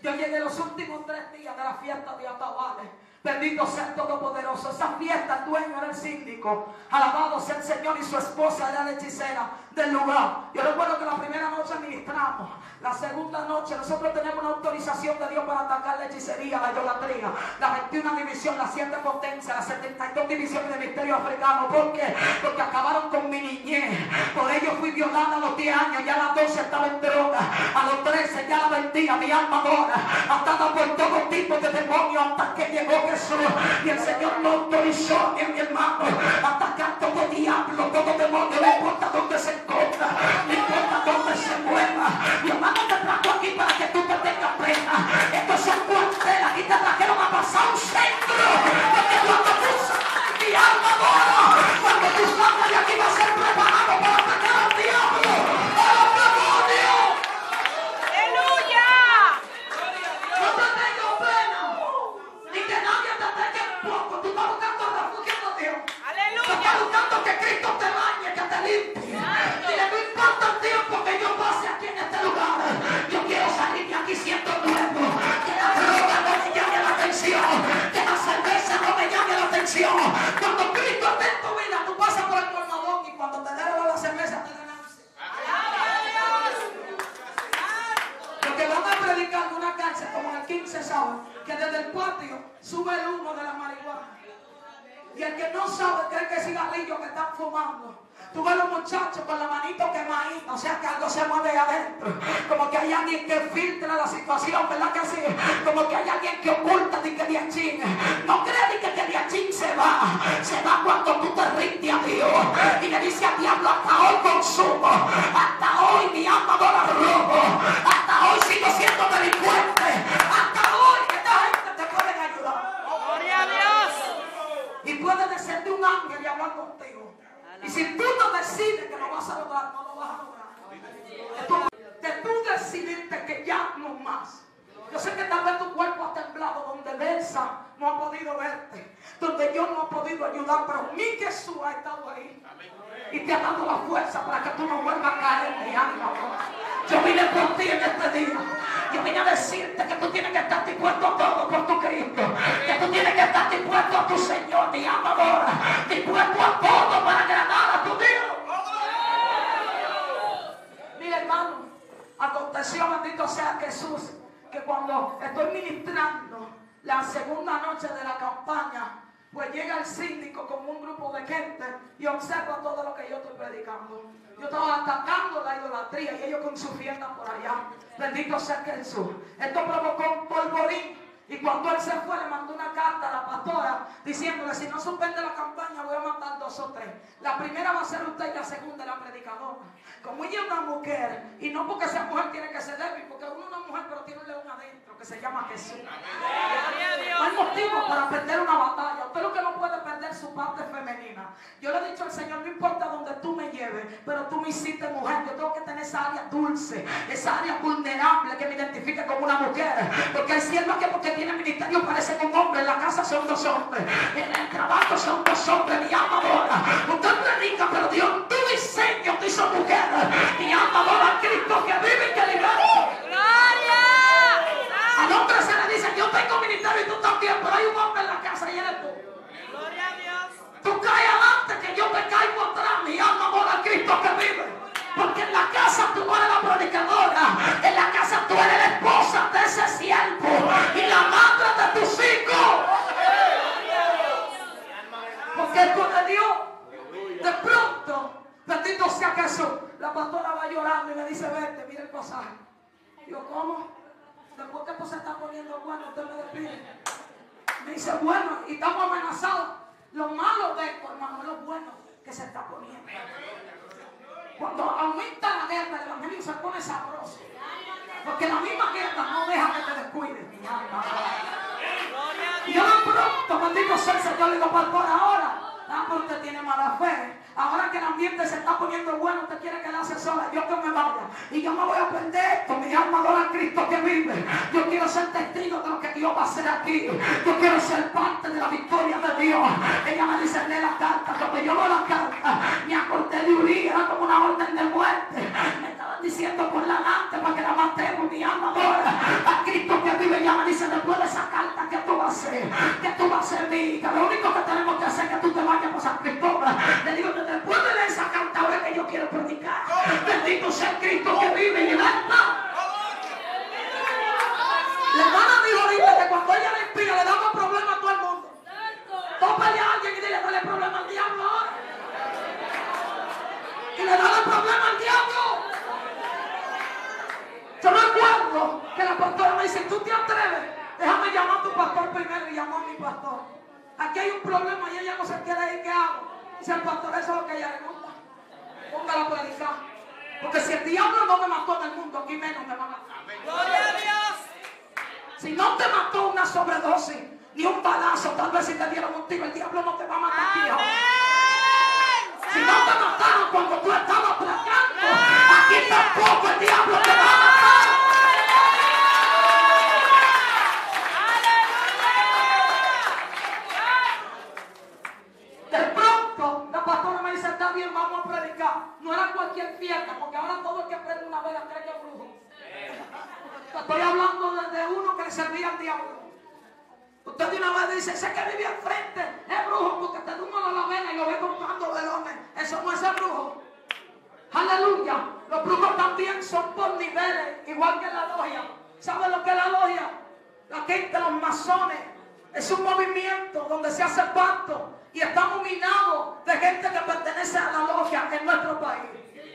Yo llegué los últimos tres días de la fiesta de atabales. Bendito sea el Todopoderoso. Esa fiesta, el dueño era el síndico. Alabado sea el Señor y su esposa la hechicera del lugar. Yo recuerdo que la primera noche ministramos. La segunda noche nosotros tenemos una autorización de Dios para atacar la hechicería, la idolatría, la 21 división, la 7 potencia, las 72 divisiones de misterio africano. ¿Por qué? Porque acabaron con mi niñez. Por ello fui violada a los 10 años, ya a las 12 estaba en droga. A los 13 ya la vendía mi alma adora. Atada por todo tipo de demonios hasta que llegó Jesús. Y el Señor no autorizó ni a mi hermano atacar todo diablo, todo demonio, no importa dónde se encuentra, no importa dónde se mueva. Mi hermano te trajo aquí para que tú te tengas pena. Estos son cuarteles, aquí te trajeron a pasar un centro. Porque cuando tú mi alma 15 saben que desde el patio sube el humo de la marihuana. Y el que no sabe cree que es cigarrillo que están fumando. Tú ves los muchachos con la manito quemadita, o sea que algo se mueve adentro. Como que hay alguien que filtra la situación, ¿verdad que sí? Como que hay alguien que oculta de que Diachín. No creas que, que Diachín se va. Se va cuando tú te rindes a Dios. Y le dice al diablo, hasta hoy consumo. Hasta hoy mi alma no la robo. Hasta hoy sigo siendo delincuente. Hasta hoy esta gente te pueden ayudar. Y puede descender un ángel y hablar contigo. Y si tú no decides que lo vas a lograr, no lo vas a lograr. De tú, de tú decidirte que ya no más. Yo sé que tal vez tu cuerpo ha temblado donde Belsa no ha podido verte, donde yo no he podido ayudar, pero mi Jesús ha estado ahí. Y te ha dado la fuerza para que tú no vuelvas a caer mi alma. Yo vine por ti en este día. Yo vine a decirte que tú tienes que estar dispuesto a todo por tu Cristo. Que tú tienes que estar dispuesto a tu Señor, mi amadora. Dispuesto a todo para agradar a tu Dios. Mira. Hermano, aconteció, bendito sea Jesús, que cuando estoy ministrando la segunda noche de la campaña, pues llega el síndico con un grupo de gente y observa todo lo que yo estoy predicando. Yo estaba atacando la idolatría y ellos con su fiesta por allá. Bendito sea Jesús. Esto provocó un polvorín y cuando él se fue, le mandó una carta a la pastora diciéndole: Si no suspende la campaña, voy a matar dos o tres. La primera va a ser usted y la segunda la predicadora. Como ella es una mujer, y no porque sea mujer tiene que ser débil, porque uno es una mujer, pero tiene un león adentro que se llama Jesús. No hay motivo para perder una batalla. Usted lo que no puede perder su parte femenina. Yo le he dicho al Señor: No importa donde tú me lleves, pero tú me hiciste mujer. Yo tengo que tener esa área dulce, esa área vulnerable que me identifique como una mujer. Porque hay siervas que porque tiene ministerio parece un hombre, en la casa son dos hombres, en el trabajo son dos hombres, mi alma adora. Usted predica, pero Dios, tu diseño te hizo mujer, mi alma adora a Cristo que vive y que liberta. ¡Gloria! Al hombre se le dice, yo tengo ministerio y tú también, pero hay un hombre en la casa y eres tú. ¡Gloria a Dios! Tú caes adelante que yo te caigo atrás, mi alma adora a Cristo que vive. Porque en la casa tú no eres la predicadora. En la casa tú eres la esposa de ese siervo. Y la madre de tus hijos. Porque esto de Dios. De pronto, bendito sea Jesús. La pastora va llorando y me dice, vete, mira el pasaje. Yo, ¿cómo? Después que esto se está poniendo bueno, usted me despide. Me dice, bueno, y estamos amenazados. Lo malo de esto, hermano, lo bueno que se está poniendo. Cuando aumenta la guerra, el evangelio se pone sabroso. Porque la misma guerra no deja que te descuides, mi alma. Y de pronto, bendito sea el Señor, le digo, por ahora. Ah, usted tiene mala fe. Ahora que el ambiente se está poniendo bueno, usted quiere quedarse sola. Yo que me vaya. Y yo me voy a aprender esto. Mi alma adora a Cristo que vive. Yo quiero ser testigo de lo que Dios va a hacer aquí. Yo quiero ser parte de la victoria de Dios. Ella me dice, lee la carta. Cuando yo leo la carta, me acordé de Uriah. Era como una orden de muerte. Diciendo por delante para que la matemos. Mi alma adora a Cristo que vive. Ella me dice, después de esa carta, ¿qué tú vas a hacer? ¿Qué tú vas a hacer, mi? Lo único que tenemos que hacer es que tú te vayas por San Cristóbal. Le digo, después de esa carta, ahora que yo quiero predicar. Bendito sea Cristo que vive y liberta. La hermana dijo ahorita que cuando ella le inspira le damos problemas a todo el mundo. Tópale a alguien y dile, dale problema al diablo ahora. Y le dale problema al diablo. Yo recuerdo que la pastora me dice, ¿tú te atreves? Déjame llamar a tu pastor primero y llamó a mi pastor. Aquí hay un problema y ella no se quiere ir, ¿qué hago? Dice el pastor, eso es lo que ella le gusta. Póngala a predicar. Porque si el diablo no me mató en el mundo, aquí menos me va a matar. ¡Gloria a Dios! Si no te mató una sobredosis, ni un balazo, tal vez si te dieron un tiro, el diablo no te va a matar aquí ahora. Si no te mataron cuando tú estabas placando, aquí tampoco el diablo te va a matar. De pronto, la pastora me dice, está bien, vamos a predicar. No era cualquier fiesta, porque ahora todo el que prende una vela cree que es brujo. Estoy hablando de, uno que le servía al diablo. Usted de una vez dice, ese que vive al frente es brujo porque te uno la vela y lo ve comprando velones. Eso no es el brujo. Aleluya. Los brujos también son por niveles, igual que la logia. ¿Sabe lo que es la logia? La gente, los masones. Es un movimiento donde se hace pacto y estamos minados de gente que pertenece a la logia en nuestro país.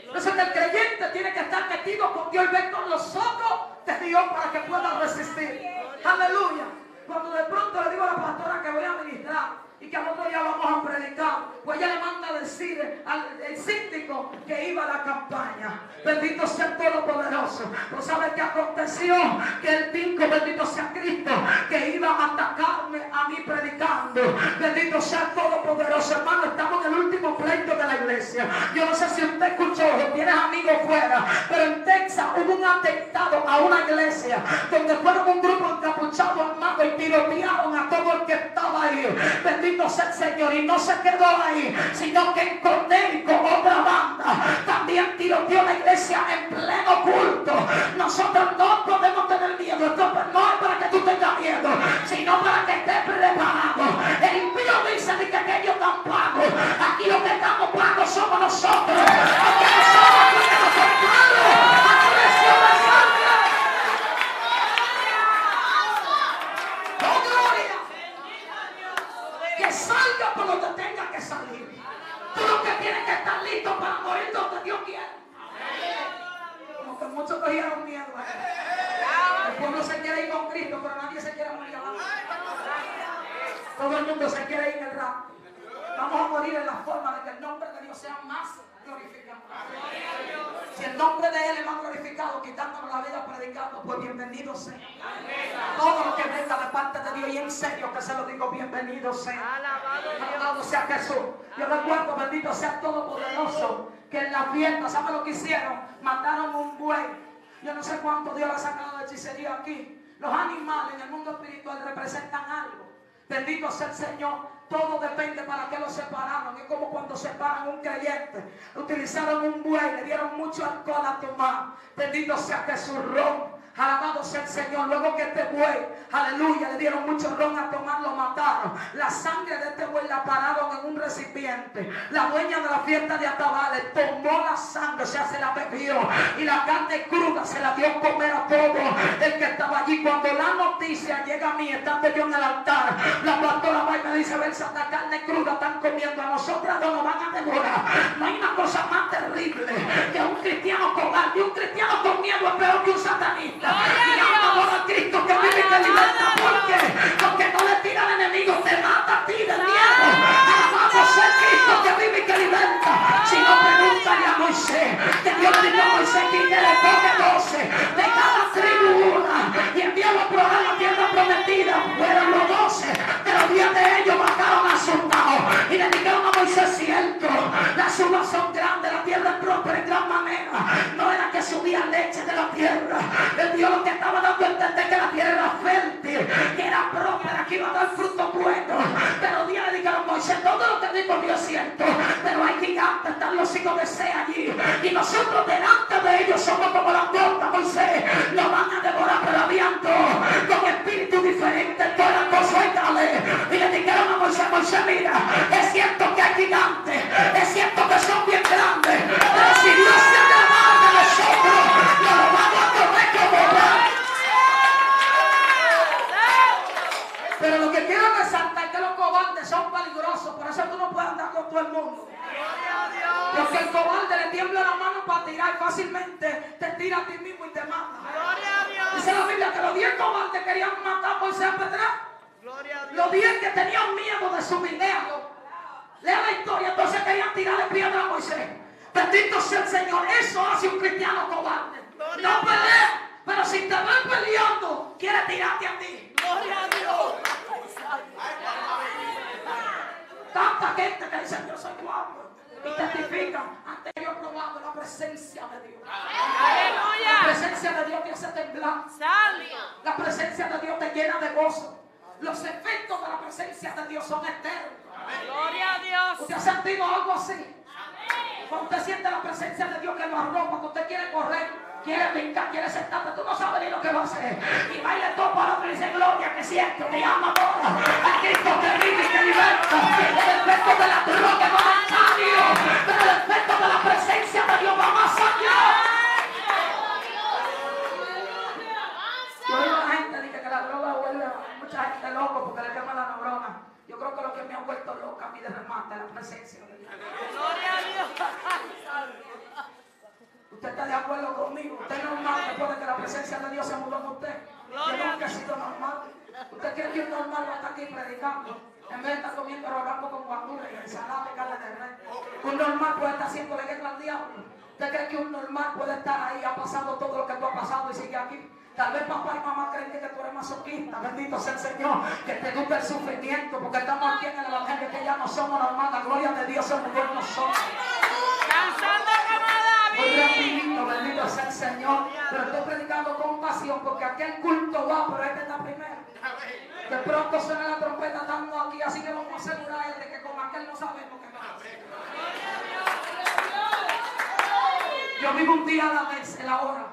Entonces el creyente tiene que estar metido con Dios y ver con los ojos de Dios para que pueda resistir. Aleluya. Cuando de pronto le digo a la pastora que voy a ministrar y que al otro día vamos a predicar, pues ella le manda a decir al síndico que iba a la campaña. Bendito sea el Todopoderoso. ¿Pues sabe qué aconteció? Que el pinco, bendito sea Cristo, que iba a atacarme a mí predicando. Bendito sea el Todopoderoso. Hermano, estamos en el último pleito de la iglesia. Yo no sé si usted escuchó o tienes amigos fuera, pero en Texas hubo un atentado a una iglesia donde fueron un grupo encapuchado armado y tirotearon a todo el que estaba ahí. Bendito el Señor. Y no se quedó ahí, sino que en Cornell con otra banda también tiroteó la iglesia en pleno culto. Nosotros no podemos tener miedo. No es para que tú tengas miedo, sino para que estés preparado. El impío dice que aquellos están pagos. Aquí los que estamos pagos somos nosotros. ¡Oh, gloria! salga por donde tenga que salir. Tú lo que tienes que estar listo para morir donde Dios quiere. Como que muchos cogieron miedo. ¿eh? El pueblo se quiere ir con Cristo, pero nadie se quiere morir. Todo el mundo se quiere ir en el rap. Vamos a morir en la forma de que el nombre de Dios sea más glorificado. Si el nombre de Él es más glorificado, quitándonos la vida predicando, pues bienvenido sea. Todo lo que venga de parte de Dios, y en serio que se lo digo, bienvenido sea. Alabado sea Jesús. Yo recuerdo, bendito sea Todopoderoso, que en la fiesta, ¿sabe lo que hicieron? Mandaron un buey. Yo no sé cuánto Dios le ha sacado de hechicería aquí. Los animales en el mundo espiritual representan algo. Bendito sea el Señor. Todo depende para qué lo separaron. Es como cuando separan un creyente. Utilizaron un buey, le dieron mucho alcohol a tomar. Bendito sea Jesús, ron. Alabado sea el Señor. Luego que este buey, aleluya, le dieron mucho ron a tomar, lo mataron. La sangre de este buey la pararon en un recipiente. La dueña de la fiesta de Atabales tomó la sangre, o sea, se la bebió. Y la carne cruda se la dio a comer a todo el que estaba allí. Cuando la noticia llega a mí, estando yo en el altar, la pastora va y me dice, ver, esta carne cruda están comiendo a nosotras no nos van a devorar. No hay una cosa más terrible que un cristiano cobarde. Un cristiano con miedo es peor que un satanista. Y amor a Cristo que vive y que liberta. ¿Por qué? Porque tira al enemigo, te mata a ti del miedo. Cristo que vive y que liberta. Si no, pregúntale a Moisés. Que Dios le dijo a Moisés que le toque doce de cada tribu una. Y envió a probar la tierra prometida. Fueron los doce. Pero diez de ellos bajaron asustados. Y le dijeron a Moisés, cierto. Las uvas son grandes, la tierra es próspera en gran manera. No era que subía leche de la tierra. El Dios lo que estaba dando a entender que la tierra era fértil, que era próspera, que iba a dar fruto bueno. Pero Dios le dijeron a Moisés, todo lo que dijo Dios es cierto. Pero hay gigantes, están los hijos de Se allí. Y nosotros delante de ellos somos como la puerta, Moisés. Lo van a devorar, pero habían dos con espíritu diferente, todas cosas iguales. Y le dijeron a Moisés, Moisés, mira, es cierto que hay gigantes, es cierto que son bien grandes. Pero si Dios se agrada de nosotros, nos lo vamos a comer como pan. Pero lo que quiero resaltar cobardes son peligrosos, por eso tú no puedes andar con todo el mundo. Porque el cobarde le tiembla la mano para tirar fácilmente te tira a ti mismo y te mata. Dice la Biblia que los diez cobardes querían matar por ser Pedro. Los diez que tenían miedo de su dinero. Lea la historia, entonces querían tirarle piedra a Moisés. Bendito sea el Señor. Eso hace un cristiano cobarde. No pelea. Pero si te ven peleando, quiere tirarte a ti. Tanta gente que dice yo soy guapo. Y testifican ante yo he probado la presencia de Dios. La presencia de Dios te hace temblar. La presencia de Dios te llena de gozo. Los efectos de la presencia de Dios son eternos. Gloria a Dios. ¿Usted ha sentido algo así? Cuando usted siente la presencia de Dios que lo arropa, cuando usted quiere correr, quiere brincar, quiere sentarte, tú no sabes ni lo que va a hacer. Y baile todo para otro y dice, gloria que siento, te amo ahora. A Cristo que vive y te liberta. El efecto de la droga va a Dios, pero el efecto de la presencia de Dios va más. Yo oigo a la gente dice que la droga vuelve a mucha gente loco porque le quema la neurona. Yo creo que lo que me ha vuelto loca a mí de remate es la presencia de Dios. Gloria a Dios. ¿Usted está de acuerdo conmigo? ¿Usted es normal después de que la presencia de Dios se mudó en usted? Yo nunca he sido normal. ¿Usted cree que un normal va a estar aquí predicando? En vez de estar comiendo rogando con guandura y ensalada y carne de res. Un normal puede estar haciéndole guerra al diablo. ¿Usted cree que un normal puede estar ahí, ha pasado todo lo que tú has pasado y sigue aquí? Tal vez papá y mamá creen que tú eres masoquista. Bendito sea el Señor. Que te gusta el sufrimiento. Porque estamos aquí en el Evangelio que ya no somos normales. La gloria de Dios se mudó en nosotros. Danzando como David. rapidito, bendito sea el Señor. Pero estoy predicando con pasión porque aquí el culto va, pero este está primero. De pronto suena la trompeta, estamos aquí, así que vamos a asegurar él de que con aquel no sabemos qué va a hacer. Yo vivo un día a la vez, en la hora,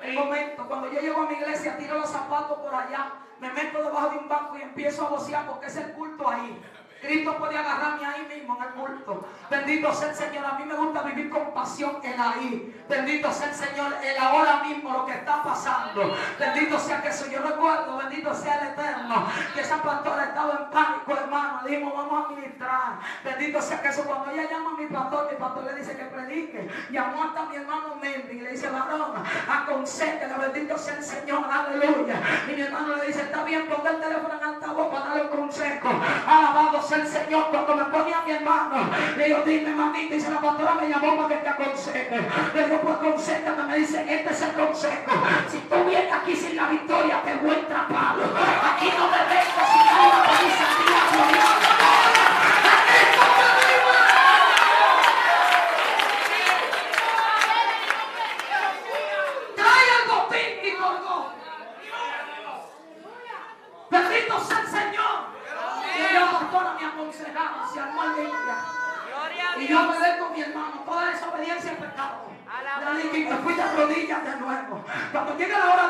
el momento. Cuando yo llego a mi iglesia, tiro los zapatos por allá, me meto debajo de un banco y empiezo a vocear porque es el culto ahí. Cristo puede agarrarme ahí mismo en el culto. Bendito sea el Señor. A mí me gusta vivir con pasión en ahí. Bendito sea el Señor en ahora mismo lo que está pasando. Bendito sea eso. Yo recuerdo, bendito sea el Eterno, que esa pastora estaba en pánico, hermano. Le dijimos, vamos a ministrar. Bendito sea eso. Cuando ella llama a mi pastor, mi pastor le dice que predique. Llamó hasta mi hermano Melvin y le dice, varón, aconsejale, bendito sea el Señor, aleluya. Y mi hermano le dice, está bien, ponga el teléfono en altavoz voz para darle un consejo. Alabado sea el Señor. Cuando me pone a mi hermano, le digo, dime, mamita, dice la pastora me llamó para que te aconseje. Le digo, pues aconsejame. Me dice, este es el consejo. Si tú vienes aquí sin la victoria, te voy a atrapar. Aquí no me vengas sin paliza al diablo. Diablo, Trae el botín y colgó. Bendito sea el Señor. Y la pastora me aconsejaba, se armó el día. Gloria a Y yo Dios. me ve con mi hermano, toda desobediencia es pecado. Le dije, y me fui de rodillas de nuevo. Cuando llega la hora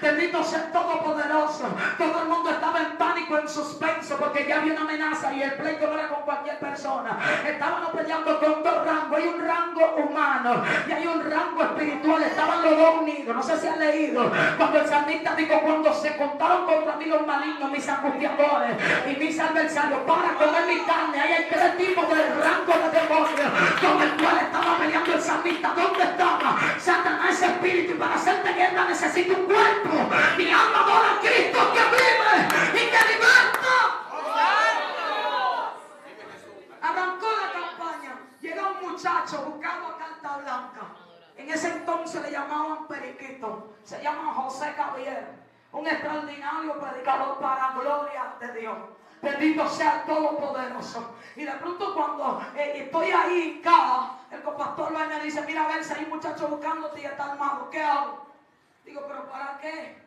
bendito sea Todopoderoso. Todo el mundo estaba en pánico, en suspenso, porque ya había una amenaza y el pleito no era con cualquier persona. Estábamos peleando con dos rangos. Hay un rango humano y hay un rango espiritual. Estaban los dos unidos. No sé si han leído. Cuando el salmista dijo, cuando se contaron contra mí los malignos, mis angustiadores y mis adversarios, para comer mi carne. Ahí hay tres tipos de rango de demonios con el cual estaba peleando el salmista. ¿Dónde estaba? Satanás es espíritu y para hacerte guerra necesita un cuerpo. Mi alma adora a Cristo que vive y que liberta. Arrancó la campaña. Llega un muchacho buscando a Carta Blanca. En ese entonces le llamaban Periquito. Se llama José Javier. Un extraordinario predicador para gloria de Dios. Bendito sea el Todopoderoso. Y de pronto cuando eh, estoy ahí hincada, el compastor va y me dice, mira a ver si hay un muchacho buscándote y está armado. ¿Qué hago? Digo, pero ¿para qué?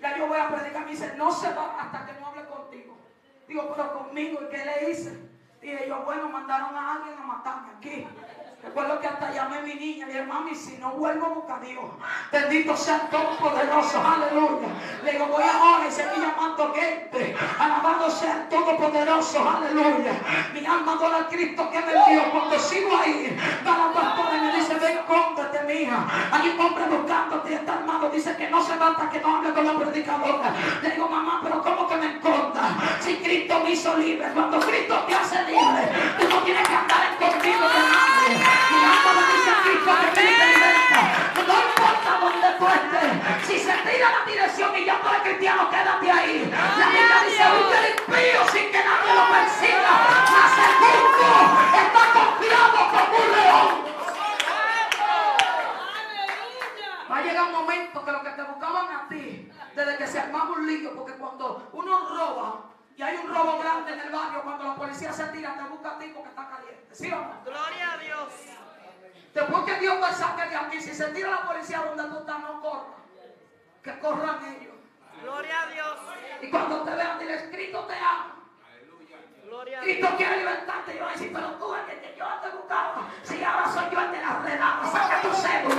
Ya yo voy a predicar. Me dice, no se va hasta que no hable contigo. Digo, pero conmigo, ¿y qué le hice? Dije yo, bueno, mandaron a alguien a matarme aquí. Recuerdo que hasta llamé a mi niña, le dije, mami, si no vuelvo, busca a Dios. Bendito sea el Todopoderoso, aleluya. Le digo, voy ahora y seguí llamando gente. Alabado sea el Todopoderoso, aleluya. Mi alma adora a Cristo que me dio. Cuando sigo ahí, va la pastora y me dice, ven, cómprate, mija. Hay un hombre buscándote y está armado. Dice que no se hasta que no hable con la predicadora. Le digo, mamá, pero ¿cómo que me encontra? Si Cristo me hizo libre. Cuando Cristo te hace libre, tú no tienes que andar escondido de nadie. Mi alma bendice a Cristo que te liberta. No importa dónde tú estés. Si se tira la dirección y ya tú eres cristiano, quédate ahí. La Biblia dice, el impío sin que nadie lo persiga. Mas el justo está confiado como un león. Va a llegar un momento que lo que te buscaban a ti, desde que se armaba un lío, porque cuando uno roba y hay un robo grande en el barrio, cuando la policía se tira, te busca a ti porque está caliente. ¿Sí o no? Gloria a Dios. Después que Dios te saque de aquí, si se tira la policía donde tú estás, no corras. Que corran ellos. Gloria a Dios. Y cuando te vean, dile, Cristo te ama. Gloria. Cristo quiere libertarte. Y yo voy a decir, pero tú el que yo te buscaba. Si ahora soy yo el de las redadas, saca tu cédula.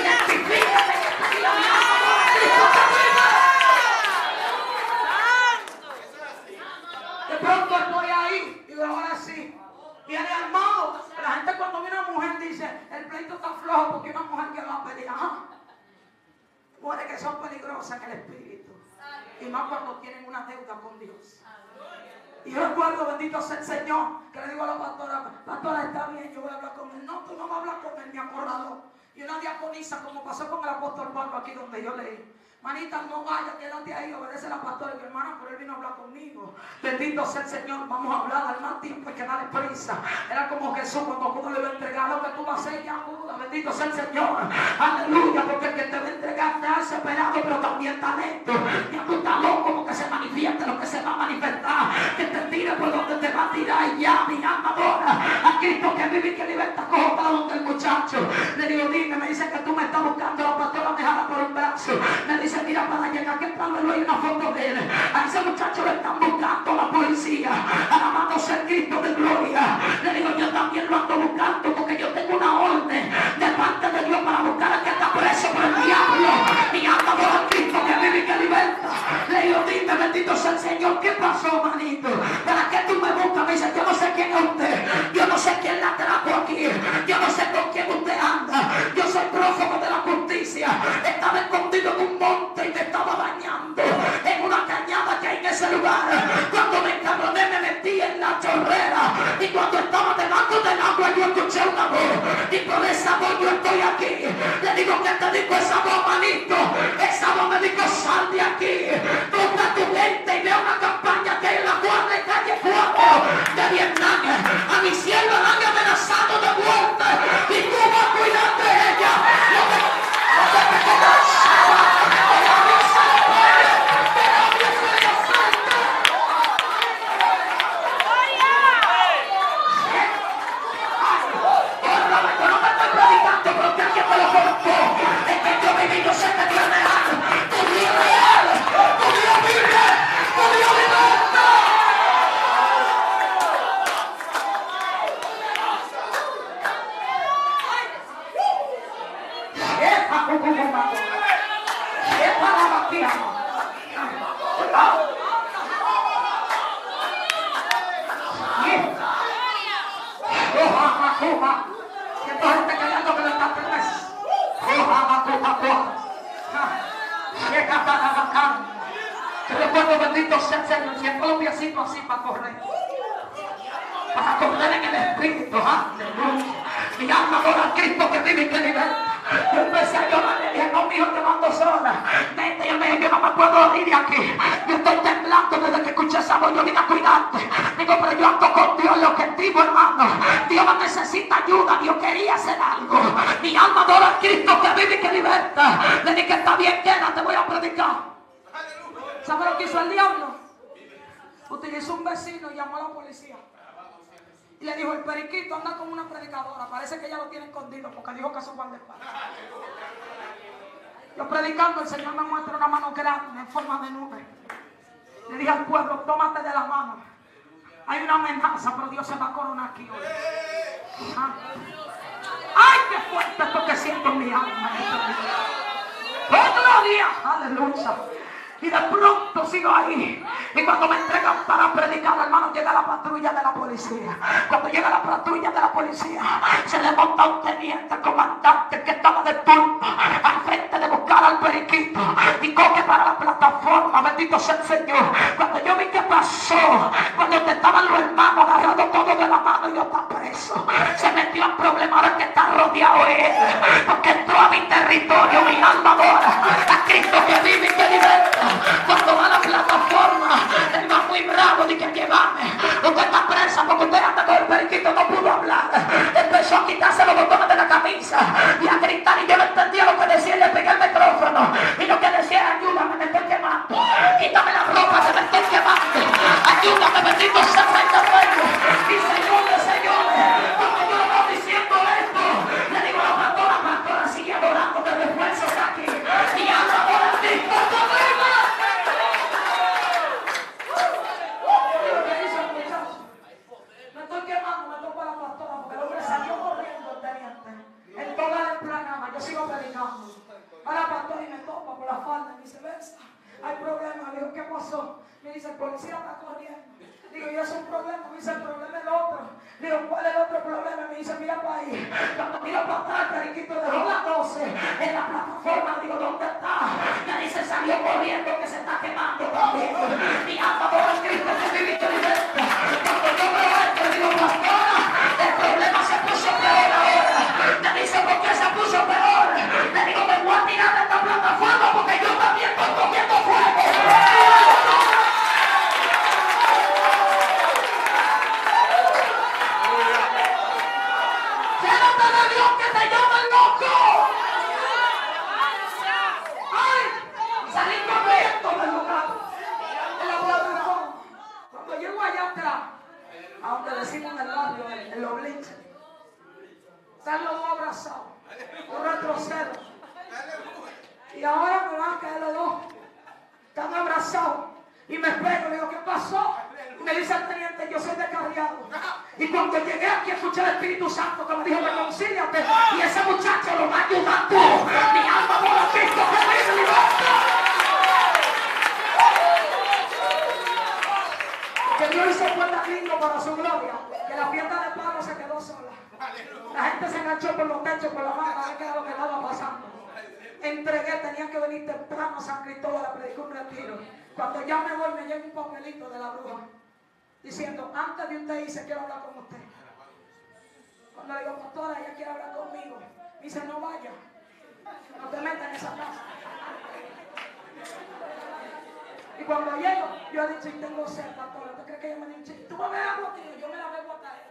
Identifícate que. De pronto estoy ahí. Digo, ahora sí. Viene armado. La gente cuando viene una mujer dice, el pleito está flojo porque una mujer que va a pedir. Ajá. Mujeres que son peligrosas en el espíritu. Y más cuando tienen una deuda con Dios. Y yo recuerdo, bendito sea el Señor, que le digo a la pastora, pastora, está bien, yo voy a hablar con él. No, tú no vas a hablar con él, mi acorraló. Y una diaconisa, como pasó con el apóstol Pablo aquí donde yo leí. Manita, no vaya, quédate ahí, obedece a la pastora. Mi hermana, pero él vino a hablar conmigo. Bendito sea el Señor, vamos a hablar, al más tiempo hay que darle prisa. Era como Jesús cuando Judas le iba a entregar lo que tú vas a hacer ya, Judas. Bendito sea el Señor. Aleluya, porque el que te va a entregar te hace esperado, pero también talento. Y a tú estás loco porque se manifieste lo que se va a manifestar. Que te tire por donde te va a tirar y ya, mi alma adora. A Cristo que vive y que liberta, cojo para donde el muchacho. Le digo, dime, me dice que tú me estás buscando, la pastora me jala por un brazo. Me dice, mira, para llegar que para verlo hay una foto de él. A ese muchacho le están buscando la policía. Alabando ser Cristo de gloria. Le digo, yo también lo ando buscando porque yo tengo una orden de parte de Dios para buscar a que está preso por el diablo. Mi alma adora a Cristo que vive y que liberta. Le digo, dime, bendito sea el Señor, ¿qué pasó, manito? ¿Para qué tú me buscas? Me dice, yo no sé quién es usted. Yo no sé quién la trajo aquí. Yo no sé con quién usted anda. Yo soy prófugo de la justicia. Estaba escondido en un monte monte y me estaba bañando en una cañada que hay en ese lugar. Cuando me encabroné me metí en la chorrera y cuando estaba debajo del agua yo escuché una voz y por esa voz yo estoy aquí. Le digo que te digo esa voz, manito. Esa voz me dijo sal de aquí. Toca tu gente y vea una campaña que hay en la cuadra de calle 4 de Vietnam. A mi cielo la han amenazado de muerte y tú vas a cuidar de ella. movimento Y le dijo, el periquito anda como una predicadora. Parece que ella lo tiene escondido porque dijo que es un guardaespaldas. Yo predicando, el Señor me muestra una mano grande en forma de nube. Le dije al pueblo, tómate de la mano. Hay una amenaza, pero Dios se va a coronar aquí hoy. ¡Ay, qué fuerte esto que siento en mi alma! ¡Oh, gloria! ¡Aleluya! Y de pronto sigo ahí. Y cuando me entregan para predicar, hermano, llega la patrulla de la policía. Cuando llega la patrulla de la policía, se le monta un teniente comandante que estaba de turno al frente de buscar al periquito. Y coge para la plataforma. Bendito sea el Señor. Cuando yo vi que pasó, cuando te estaban los hermanos agarrados de la mano y yo estaba preso. Se metió en problemas ahora que está rodeado él. Porque entró mi territorio, mi alma adora a Cristo que vive y que liberta. Cuando va a la plataforma, él va muy bravo, dice que llévame. Usted está presa porque usted anda con el periquito, no pudo hablar. Empezó a quitarse los botones de la camisa y a gritar y yo no entendía lo que decía y le pegué el micrófono. Y lo que decía era, ayúdame, me estoy quemando. Quítame la ropa, que me estoy quemando. Ayúdame, bendito sea el Rey. Y señores, señores, cuando yo voy diciendo esto, le digo a la pastora, pastora, sigue adorando, que refuerzo aquí. Y habla por el el muchacho. Me estoy quemando, me toco a la pastora porque el hombre salió corriendo el teniente. En toda la explanada, yo sigo predicando. A la pastora y me topa por la falda y me dice, Benza, hay problema. Le digo, ¿qué pasó? Me dice, el policía está corriendo. Digo, y eso es un problema. Me dice, el problema es el otro. Digo, ¿cuál es el otro problema? Me dice, mira para ahí. Cuando miro para atrás, periquito dejó las 12 en la plataforma. Digo, ¿dónde está? Me dice, salió corriendo que se está quemando. Mi alma por el Cristo y que liberta. Cuando yo veo esto, digo, pastora, el problema se puso peor ahora. Me dice, ¿por qué se puso peor? Le digo, me voy a tirar de esta plataforma porque yo también estoy comiendo fuego. Dios que te llaman loco. ¡Ay! Salí corriendo del lugar. En la plataforma. Cuando llego allá atrás, a donde decimos en el barrio, en el obliche, están los dos abrazados. Un retrocedo. Y ahora me van a caer los dos. Están abrazados. Y me pego, le digo, ¿qué pasó? Me dice el teniente, yo soy descarriado. Y cuando llegué aquí escuché el Espíritu Santo que me dijo, reconcíliate. Y ese muchacho lo va a ayudar tú. Mi alma por a Cristo que me liberta. Que Dios hizo puerta lindo para su gloria. Que la fiesta de pago se quedó sola. La gente se enganchó por los techos, por la mano, a ver era lo que estaba pasando. Entregué, tenía que venir temprano a San Cristóbal a predicar un retiro. Cuando ya me voy, me llega un papelito de la bruja diciendo: Antes de usted irse, quiero hablar con usted. Cuando le digo, pastora, ella quiere hablar conmigo, me dice: No vaya, no te metas en esa casa. Y cuando llego, yo he dicho: Y tengo sed, pastora. ¿Tú crees que ella me dice: Tú me ves tío? Yo me la bebo hasta ella.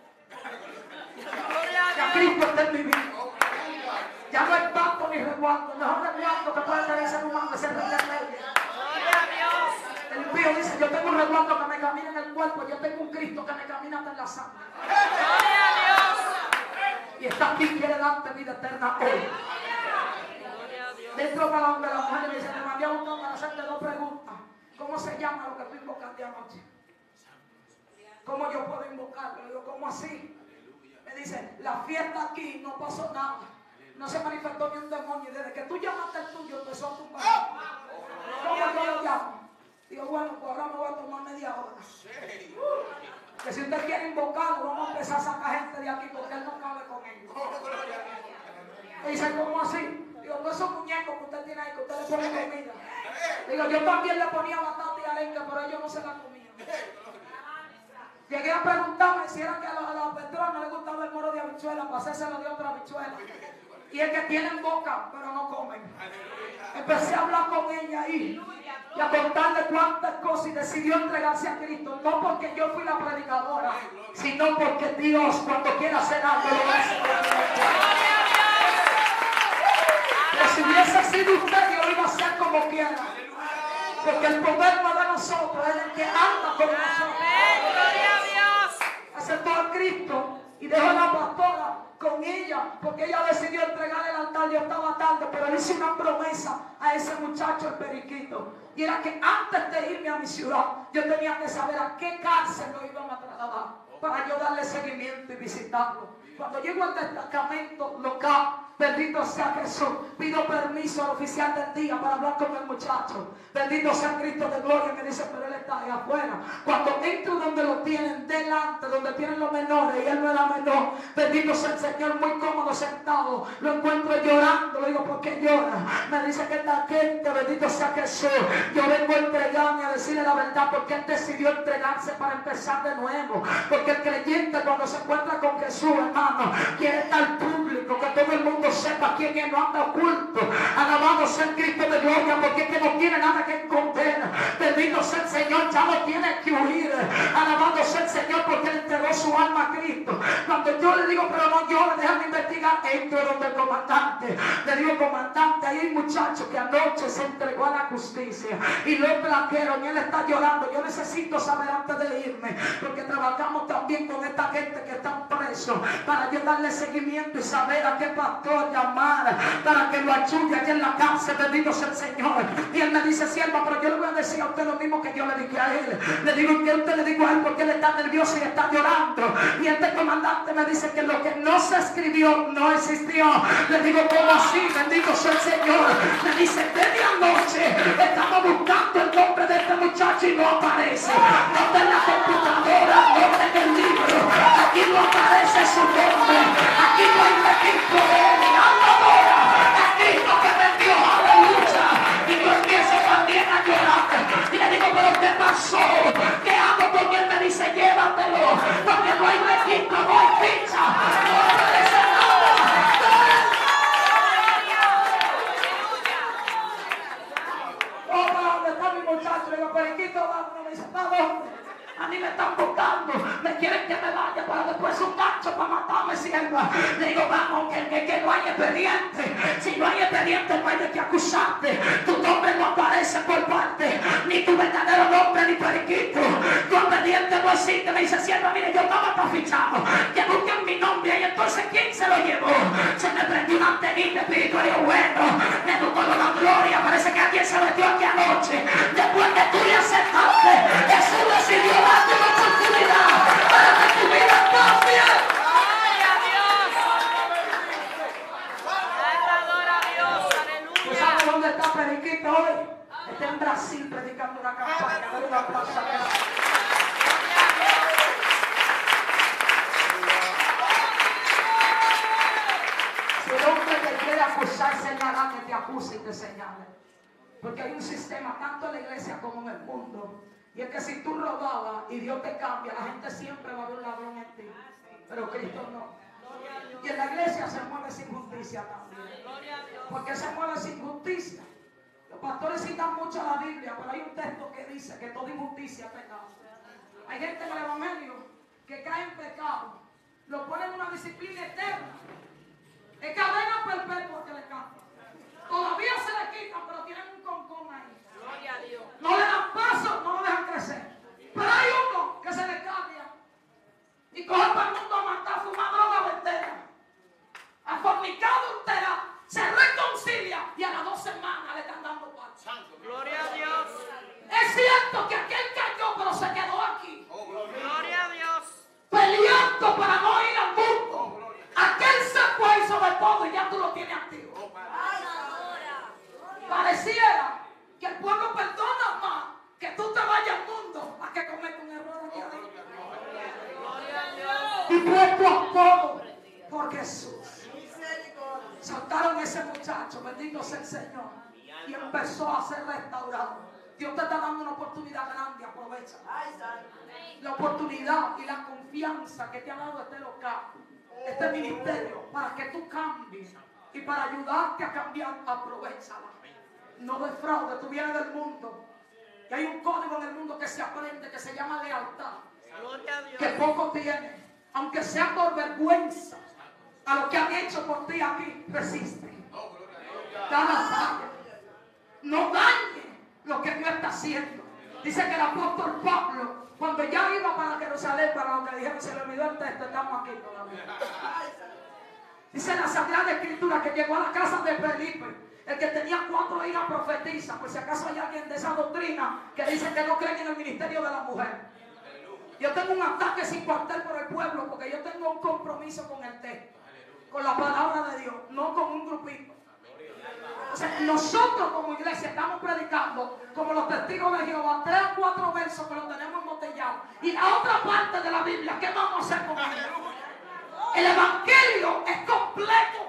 A Ya. Cristo está en mi vida. Ya no hay pacto ni resguardo. El mejor resguardo que puede tener el ser humano es el rey de reyes. Gloria a Dios. El pío dice, yo tengo un resguardo que me camina en el cuerpo, yo tengo un Cristo que me camina hasta en la sangre. Gloria a Dios. Y está aquí, quiere darte vida eterna hoy. Gloria a Dios. Dentro de la, de la mujer me dice, te mandé a un don para hacerte dos preguntas. ¿Cómo se llama lo que tú invocaste anoche? ¿Cómo yo puedo invocarlo? Le digo, ¿cómo así? Me dice, la fiesta aquí no pasó nada no se manifestó ni un demonio. Y desde que tú llamaste al tuyo, empezó a tumbar. ¿Cómo yo lo llamo? Digo, bueno, pues ahora me voy a tomar media hora. Que si usted quiere invocarlo, vamos a empezar a sacar gente de aquí porque él no cabe con él. Y dice, ¿cómo así? Digo, todos esos muñecos que usted tiene ahí, que usted le pone comida. Digo, yo también le ponía batata y arenga, pero ellos no se la comían. Llegué a preguntarme si era que a la, a la le gustaba el moro de habichuela, para hacérselo de otra habichuela. Y es que tienen boca, pero no comen. Empecé a hablar con ella ahí y a contarle cuántas cosas y decidió entregarse a Cristo. No porque yo fui la predicadora, sino porque Dios cuando quiere hacer algo lo hace. Si hubiese sido usted, yo lo iba a hacer como quiera. Porque el poder no es de nosotros, es el que anda con nosotros. Gloria a Dios. aceptó a Cristo y dejó a la pastora con ella porque ella decidió entregar el altar. Yo estaba tarde, pero le hice una promesa a ese muchacho, el periquito. Y era que antes de irme a mi ciudad, yo tenía que saber a qué cárcel lo iban a trasladar para yo darle seguimiento y visitarlo. Cuando llego al destacamento local, bendito sea Jesús, pido permiso al oficial del día para hablar con el muchacho. Bendito sea Cristo de gloria, me dice, pero él está ahí afuera. Cuando entro donde lo tienen, delante, donde tienen los menores, y él no era menor, bendito sea el Señor, muy cómodo sentado, lo encuentro llorando, le digo, ¿por qué llora? Me dice que está gente, bendito sea Jesús. Yo vengo a entregarme, a decirle la verdad, porque él decidió entregarse para empezar de nuevo. Porque el creyente cuando se encuentra con Jesús, hermano, quiere estar público, que todo el mundo sepa quién es, no anda oculto. Alabado sea el Cristo de gloria, porque es que no tiene nada que esconder. Bendito sea el Señor, ya no tiene que huir. Alabado sea el Señor, porque él entregó su alma a Cristo. Cuando yo le digo, pero no llore, déjame investigar, entro donde el comandante. Le digo, comandante, ahí hay muchacho que anoche se entregó a la justicia y lo plaquearon él está llorando. Yo necesito saber antes de irme, porque trabajamos también con esta gente que están presos para yo darle seguimiento y saber a qué pastor llamar para que lo ayude aquí en la cárcel. Bendito sea el Señor. Y él me dice, sierva, pero yo le voy a decir a usted lo mismo que yo le dije a él. Le digo que usted le digo a él porque él está nervioso y está llorando. Y este comandante me dice que lo que no se escribió no existió. Le digo, ¿cómo así? Bendito sea el Señor. Me dice, desde anoche estamos buscando el nombre de este muchacho y no aparece. No está en la computadora, no está en el libro. Aquí no aparece su nombre. Aquí no hay registro de él. Y ahora, a Cristo que vendió, aleluya. Y yo empiezo también a llorar. Y le digo, pero ¿qué pasó? ¿Qué hago con él? Me dice, llévatelo. Porque no hay registro, no hay ficha. No aparece muchacho? Le digo, periquito, vamos. Me dice, ¿para dónde? A mí me están buscando, me quieren que me vaya para después un gancho para matarme. Le digo, vamos, que, que, que no hay expediente. Si no hay expediente, no hay de qué acusarte. Tu nombre no aparece por parte, ni tu verdadero nombre, ni periquito. Tu expediente no existe. Me dice, sierva, mire, yo estaba hasta fichado. Que busquen mi nombre y entonces, ¿quién se lo llevó? Se me prendió una antenita espiritual y bueno, me toda la gloria. Parece que alguien se metió aquí anoche. Después que tú le aceptaste, Jesús decidió señale. Porque hay un sistema tanto en la iglesia como en el mundo. Y es que si tú robabas y Dios te cambia, la gente siempre va a ver un ladrón en ti. Pero Cristo no. Y en la iglesia se mueve sin justicia también. Porque se mueve sin justicia. Los pastores citan mucho la Biblia, pero hay un texto que dice que toda injusticia es pecado. Hay gente en el Evangelio que cae en pecado, lo pone en una disciplina eterna. Es cadena perpetua que le cambia. Todavía se le quitan, pero tienen un concón ahí. Gloria a Dios. No le dan paso, no lo dejan crecer. Pero hay uno que se le cambia y coge para el mundo a matar, a fumar droga entera. Ha fornicado entera, se reconcilia y a las dos semanas le están dando paso. Gloria a Dios. Es cierto que aquel cayó, pero se quedó aquí, Gloria a Dios. peleando para no ir al mundo. Aquel se fue y sobre todo y ya tú lo tienes activo. Pareciera que el pueblo perdona más que tú te vayas al mundo a que cometa un error aquí adentro. Y puesto a todo por Jesús. Saltaron ese muchacho, bendito sea el Señor, y empezó a ser restaurado. Dios te está dando una oportunidad grande, aprovecha. La oportunidad y la confianza que te ha dado este local, este ministerio, para que tú cambies y para ayudarte a cambiar, aprovechala. No defraude, tú vienes del mundo. Y hay un código en el mundo que se aprende que se llama lealtad Gloria a Dios. que poco tiene, aunque sea por vergüenza, a lo que han hecho por ti aquí, resiste. Da la batalla. No dañe lo que Dios está haciendo. Dice que el apóstol Pablo, cuando ya iba para Jerusalén, para lo que dijeron, se le olvidó el texto, estamos aquí todavía. Dice la Sagrada Escritura que llegó a la casa de Felipe. El que tenía cuatro hijas profetiza, pues si acaso hay alguien de esa doctrina que dice que no creen en el ministerio de la mujer. Yo tengo un ataque sin cuartel por el pueblo porque yo tengo un compromiso con el texto, con la palabra de Dios, no con un grupito. O sea, nosotros como iglesia estamos predicando como los testigos de Jehová, tres o cuatro versos que lo tenemos embotellados. Y la otra parte de la Biblia, ¿qué vamos a hacer con ella? El Evangelio es completo.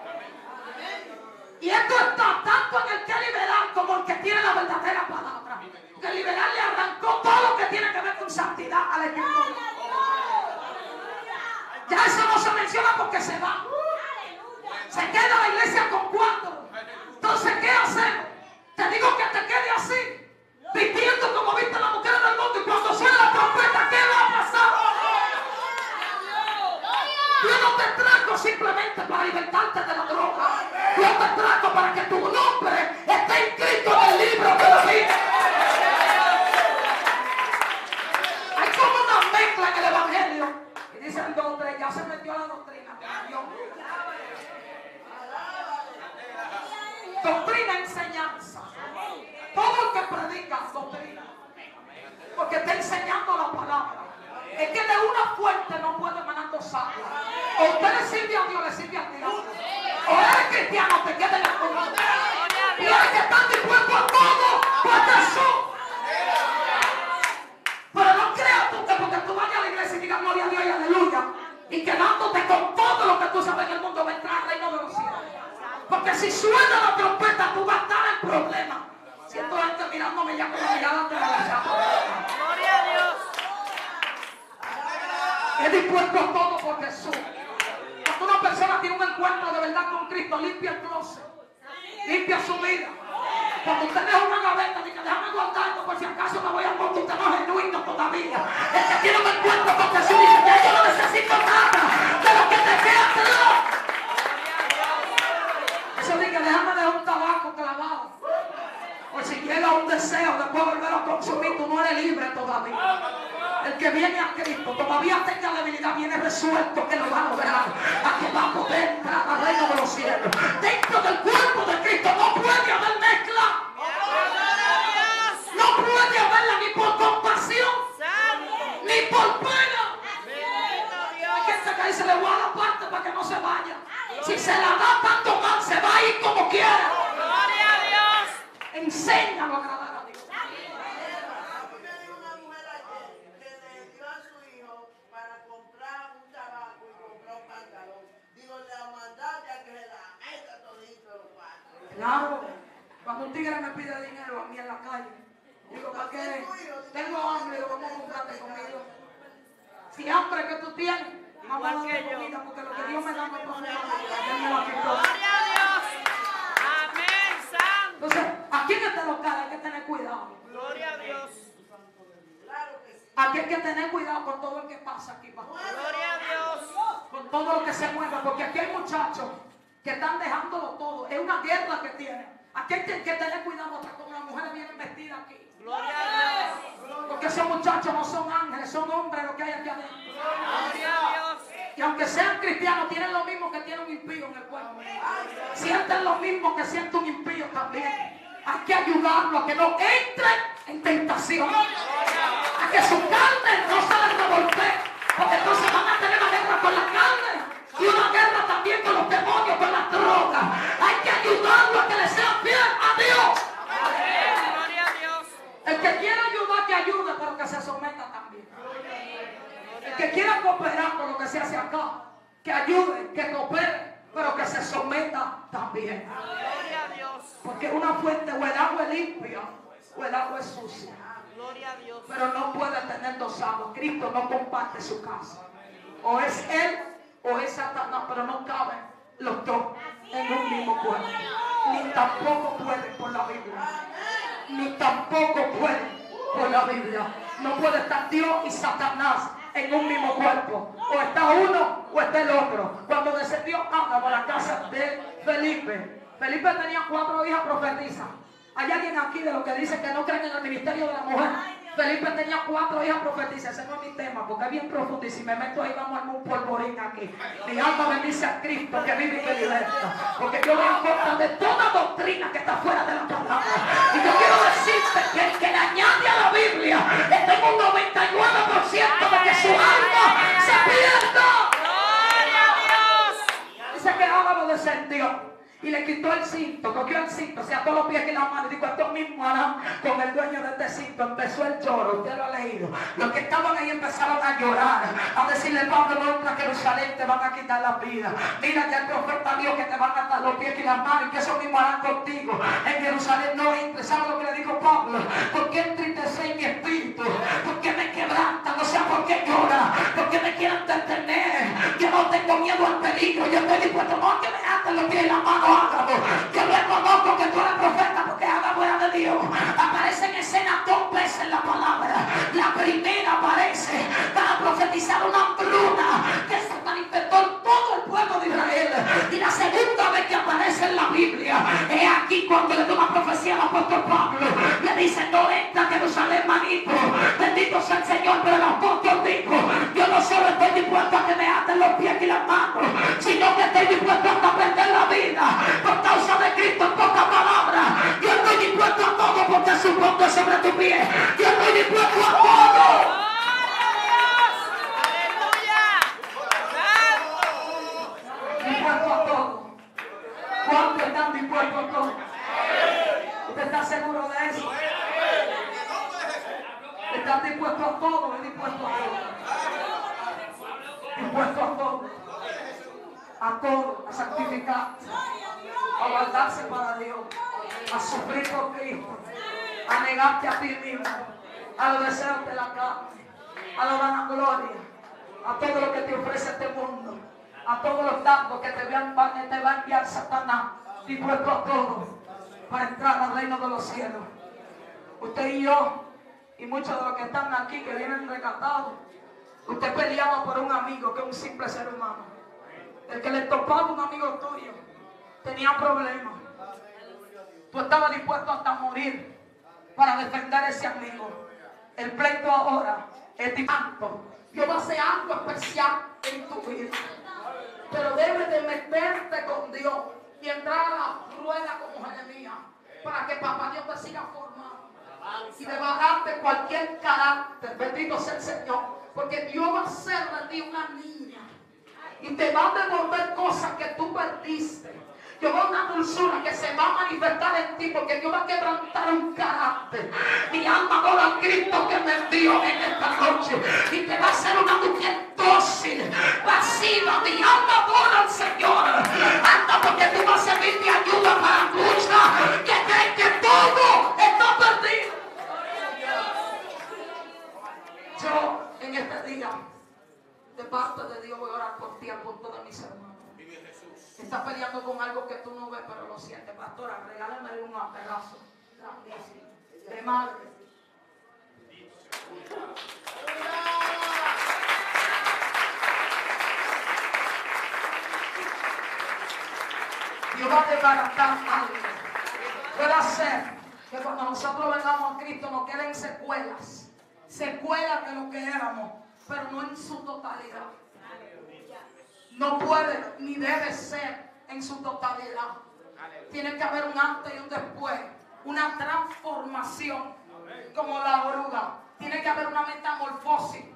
Y esto está tanto en el que es liberal como el que tiene la verdadera palabra. Que el liberal le arrancó todo lo que tiene que ver con santidad a la escritura. Ya eso no se menciona porque se va. Se queda la iglesia con cuatro. Entonces, ¿qué hacemos? Te digo que te quede así, vistiendo como viste la mujer del mundo. Y cuando suene la trompeta, ¿qué va a pasar? Yo no te trajo simplemente para libertarte de la droga. Yo te trajo para que tu nombre esté inscrito en el libro de la vida. Hay como una mezcla en el Evangelio. Y dicen dos, tres, ya se metió la doctrina. Doctrina, enseñanza. Todo el que predica doctrina. Porque está enseñando la palabra. Es que de una fuente no puede emanar dos aguas. O usted le sirve a Dios, le sirve al diablo. O eres cristiano, te queda en el mundo. Y eres que están dispuestos a todo por Jesús. Pero no creas tú que porque tú vayas a la iglesia y digas gloria a Dios y aleluya. Y quedándote con todo lo que tú sabes en el mundo va a entrar al reino de los cielos. Porque si suena la trompeta, tú vas a estar en problemas. Siento gente mirándome ya con la mirada atravesada. Gloria a Dios. Es dispuesto todo por Jesús. Cuando una persona tiene un encuentro de verdad con Cristo, limpia el closet, limpia su vida. Cuando usted deja una gaveta, dice, déjame guardarlo por si acaso me voy a morir, usted no es genuino todavía. El que tiene un encuentro con Jesús dice, ya yo no necesito nada de lo que te queda atrás. Eso dice, déjame dejar un tabaco clavado. Por si llega un deseo después volver a consumir, tú no eres libre todavía. El viene a Cristo todavía tenga debilidad, viene resuelto que lo va a lograr, a que va a poder entrar al reino de los cielos. Dentro del cuerpo de Cristo no puede haber mezcla, no puede haberla ni por compasión, ni por pena. Hay gente que dice, le voy a dar parte para que no se vaya. Si se la da tanto mal, se va a ir como quiera. Gloria a Dios. Enséñalo a agradar a Dios. A mí me dijo una mujer ayer que le dio a su hijo para comprar un tabaco y comprar un pantalón. Digo, le mandaste a que se la meta todito los cuatro. Claro, cuando un tigre me pide dinero a mí en la calle, digo, ¿para qué? Tengo hambre, digo, vamos a comprarte comida. Si hambre que tú tienes, vamos a Igual que darte yo. comida, porque lo que Dios me da no es quitó. Gloria a Dios. Amén. Santo. Entonces, aquí en este local hay que tener cuidado. Gloria a Dios. Aquí hay que tener cuidado con todo lo que pasa aquí, pastor. Gloria a Dios. con todo lo que se mueva, porque aquí hay muchachos que están dejándolo todo. Es una guerra que tienen. Aquí hay que tener cuidado hasta con las mujeres vienen vestidas aquí. Gloria a Dios. Porque esos muchachos no son ángeles, son hombres lo que hay aquí adentro. Gloria a Dios. Y aunque sean cristianos, tienen lo mismo que tiene un impío en el cuerpo. Sienten lo mismo que siente un impío también. Hay que ayudarlo a que no entre en tentación. A que su carne no se les revoltee. Porque entonces van a tener una guerra con la carne. Y una guerra también con los demonios, con las drogas. Hay que ayudarlo a que le sea fiel a Dios. Amén. Gloria a Dios. El que quiera ayudar, que ayude, pero que se someta también. El que quiera cooperar con lo que se hace acá, que ayude, que coopere, pero que se someta también. Gloria a Dios. Porque una fuente o el agua es limpia o el agua es sucia. Pero no puede tener dos aguas. Cristo no comparte su casa. O es Él o es Satanás, pero no caben los dos en un mismo cuerpo. Ni tampoco pueden por la Biblia. Ni tampoco pueden por la Biblia. No puede estar Dios y Satanás en un mismo cuerpo. O está uno o está el otro. Cuando descendió Ana a la casa de Felipe, Felipe tenía cuatro hijas profetizas. Hay alguien aquí de los que dice que no creen en el ministerio de la mujer. Felipe tenía cuatro hijas profetizas. Ese no es mi tema porque es bien profundo. Y si me meto ahí, vamos a armar un polvorín aquí. Mi alma bendice a Cristo que vive y que liberta. Porque yo voy en contra de toda doctrina que está fuera de la palabra. Y yo quiero decirte que el que le añade a la Biblia está en un 99% de que su alma se pierda. Gloria a Dios. Dice que Ágabo descendió y le quitó el cinto, cogió el cinto, se ató los pies y las manos y dijo, esto mismo harán con el dueño de este cinto. Empezó el lloro, usted lo ha leído. Los que estaban ahí empezaron a llorar, a decirle, Pablo, no entra a Jerusalén, te van a quitar la vida. Mira que el profeta Dios que te van a atar los pies y las manos y que eso mismo harán contigo. En Jerusalén no entres. ¿Sabe lo que le dijo Pablo? ¿Por qué entristece mi espíritu? ¿Por qué me quebrantan? O sea, ¿por qué llora? ¿Por qué me quieren detener? Yo no tengo miedo al peligro. Yo estoy dispuesto no que me aten los pies y las manos, Ágabo. Yo reconozco que tú eres profeta porque Ágabo era de Dios. Aparece en escena dos veces la palabra. La primera aparece para profetizar una hambruna que se manifestó en todo el pueblo de Israel. Y la segunda vez que aparece en la Biblia es aquí cuando le una profecía al apóstol Pablo. Le dice, no entra Jerusalén, manito. Bendito sea el Señor, pero el apóstol dijo, yo no solo estoy dispuesto a que me aten los pies y las manos, sino que estoy dispuesto hasta perder la vida por causa de Cristo en pocas palabras. Yo estoy dispuesto a todo porque supongo sobre tu pie. Yo estoy dispuesto a dispuesto a todo. ¿Cuántos están dispuestos a todo? ¿Usted está seguro de eso? ¿Están dispuestos a todo? ¿Es dispuesto a todo? Dispuesto a todo. A todo, a sacrificar, a guardarse para Dios, a sufrir por Cristo, a negarte a ti mismo, a los deseos de la carne, a la vanagloria, a todo lo que te ofrece este mundo, a todos los datos que te, vean- te va a enviar Satanás, dispuesto a todo, para entrar al reino de los cielos. Usted y yo, y muchos de los que están aquí, que vienen recatados, usted peleaba por un amigo que es un simple ser humano. El que le topaba un amigo tuyo tenía problemas. Tú estabas dispuesto hasta morir para defender a ese amigo. El pleito ahora es distinto. Dios va a hacer algo especial en tu vida. Pero debes de meterte con Dios y entrar a la rueda como Jeremías para que papá Dios te siga formando y bajarte cualquier carácter. Bendito sea el Señor. Porque Dios va a hacer de ti una niña y te va a devolver cosas que tú perdiste. Yo veo una dulzura que se va a manifestar en ti porque Dios va a quebrantar un carácter. Mi alma adora a Cristo que me envió en esta noche y te va a hacer una mujer dócil, pasiva. Mi alma adora al Señor. Anda porque tú vas a servir de ayuda para muchas que creen que todo está perdido. Yo en este día, de parte de Dios, voy a orar por ti, por todos mis hermanos. Estás peleando con algo que tú no ves, pero lo sientes. Pastora, regálame un abrazo grandísimo de madre. Dios va a desbaratar algo. Puede ser que cuando nosotros vengamos a Cristo nos queden secuelas. Secuelas de lo que éramos, pero no en su totalidad. No puede ni debe ser en su totalidad. Tiene que haber un antes y un después. Una transformación como la oruga. Tiene que haber una metamorfosis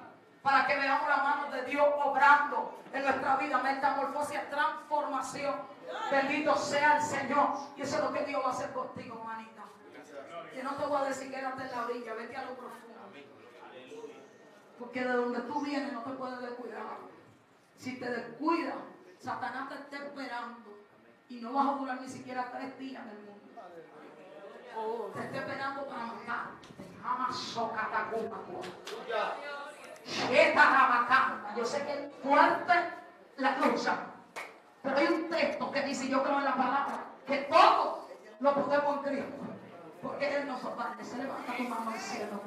para que veamos la mano de Dios obrando en nuestra vida. Metamorfosis transformación. Bendito sea el Señor. Y eso es lo que Dios va a hacer contigo, manita. Que no te voy a decir quédate en la orilla, vete a lo profundo. Porque de donde tú vienes no te puedes descuidar. Si te descuidas, Satanás te está esperando Y no vas a durar ni siquiera tres días en el mundo. Te está esperando para matar. Yo sé que es fuerte la lucha. Pero hay un texto que dice, yo creo en la palabra, que todo lo podemos en Cristo. Porque Él nos Se Levanta tu mano al cielo.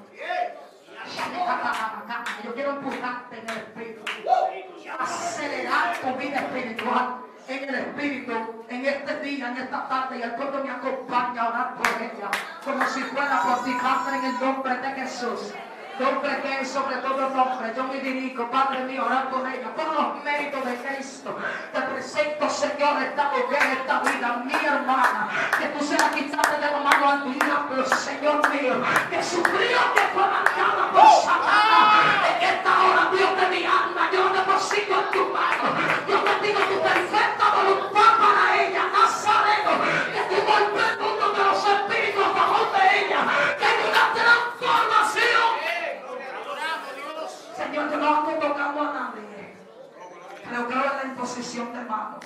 Yo quiero empujarte en el espíritu. Acelerar tu vida espiritual en el Espíritu en este día, en esta tarde, y el pueblo me acompaña a orar por ella, como si fuera por ti, Padre, en el nombre de Jesús. Que es sobre todo nombre. Yo me dirijo, Padre mío, orar por ella, por los méritos de Cristo. Te presento, Señor, esta mujer, esta vida, mi hermana. Que tú seas quitado de la mano al diablo, Señor mío. Que sufrió, que fue marcada por Satanás. En esta hora, Dios de mi alma, yo deposito en tu mano. Yo te digo tu a nadie. Pero creo en la imposición de manos.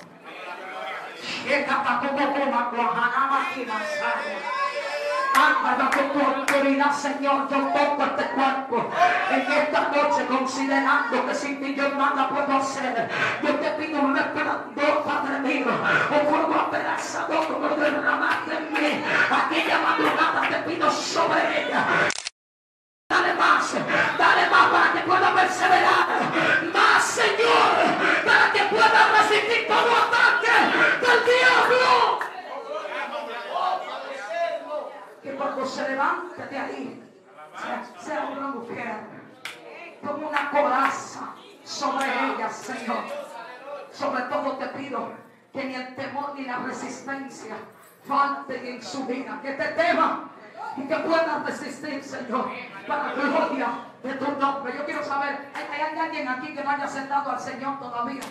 Anda con tu autoridad, Señor. Yo toco este cuerpo en esta noche, considerando que sin ti yo nada puedo hacer. Yo te pido un resplandor, Padre mío, un fuego apedazador como derramaste en mí. Aquella madrugada te pido sobre ella. Dale más, dale más para que pueda perseverar. Más, Señor, para que pueda resistir todo ataque del diablo. Que cuando se levante de ahí, sea, una mujer, como una coraza sobre ella, Señor. Sobre todo te pido que ni el temor ni la resistencia falten en su vida. Que te teman y que puedan resistir, Señor, para gloria de tu nombre. Yo quiero saber, ¿hay, hay alguien aquí que no haya sentado al Señor todavía?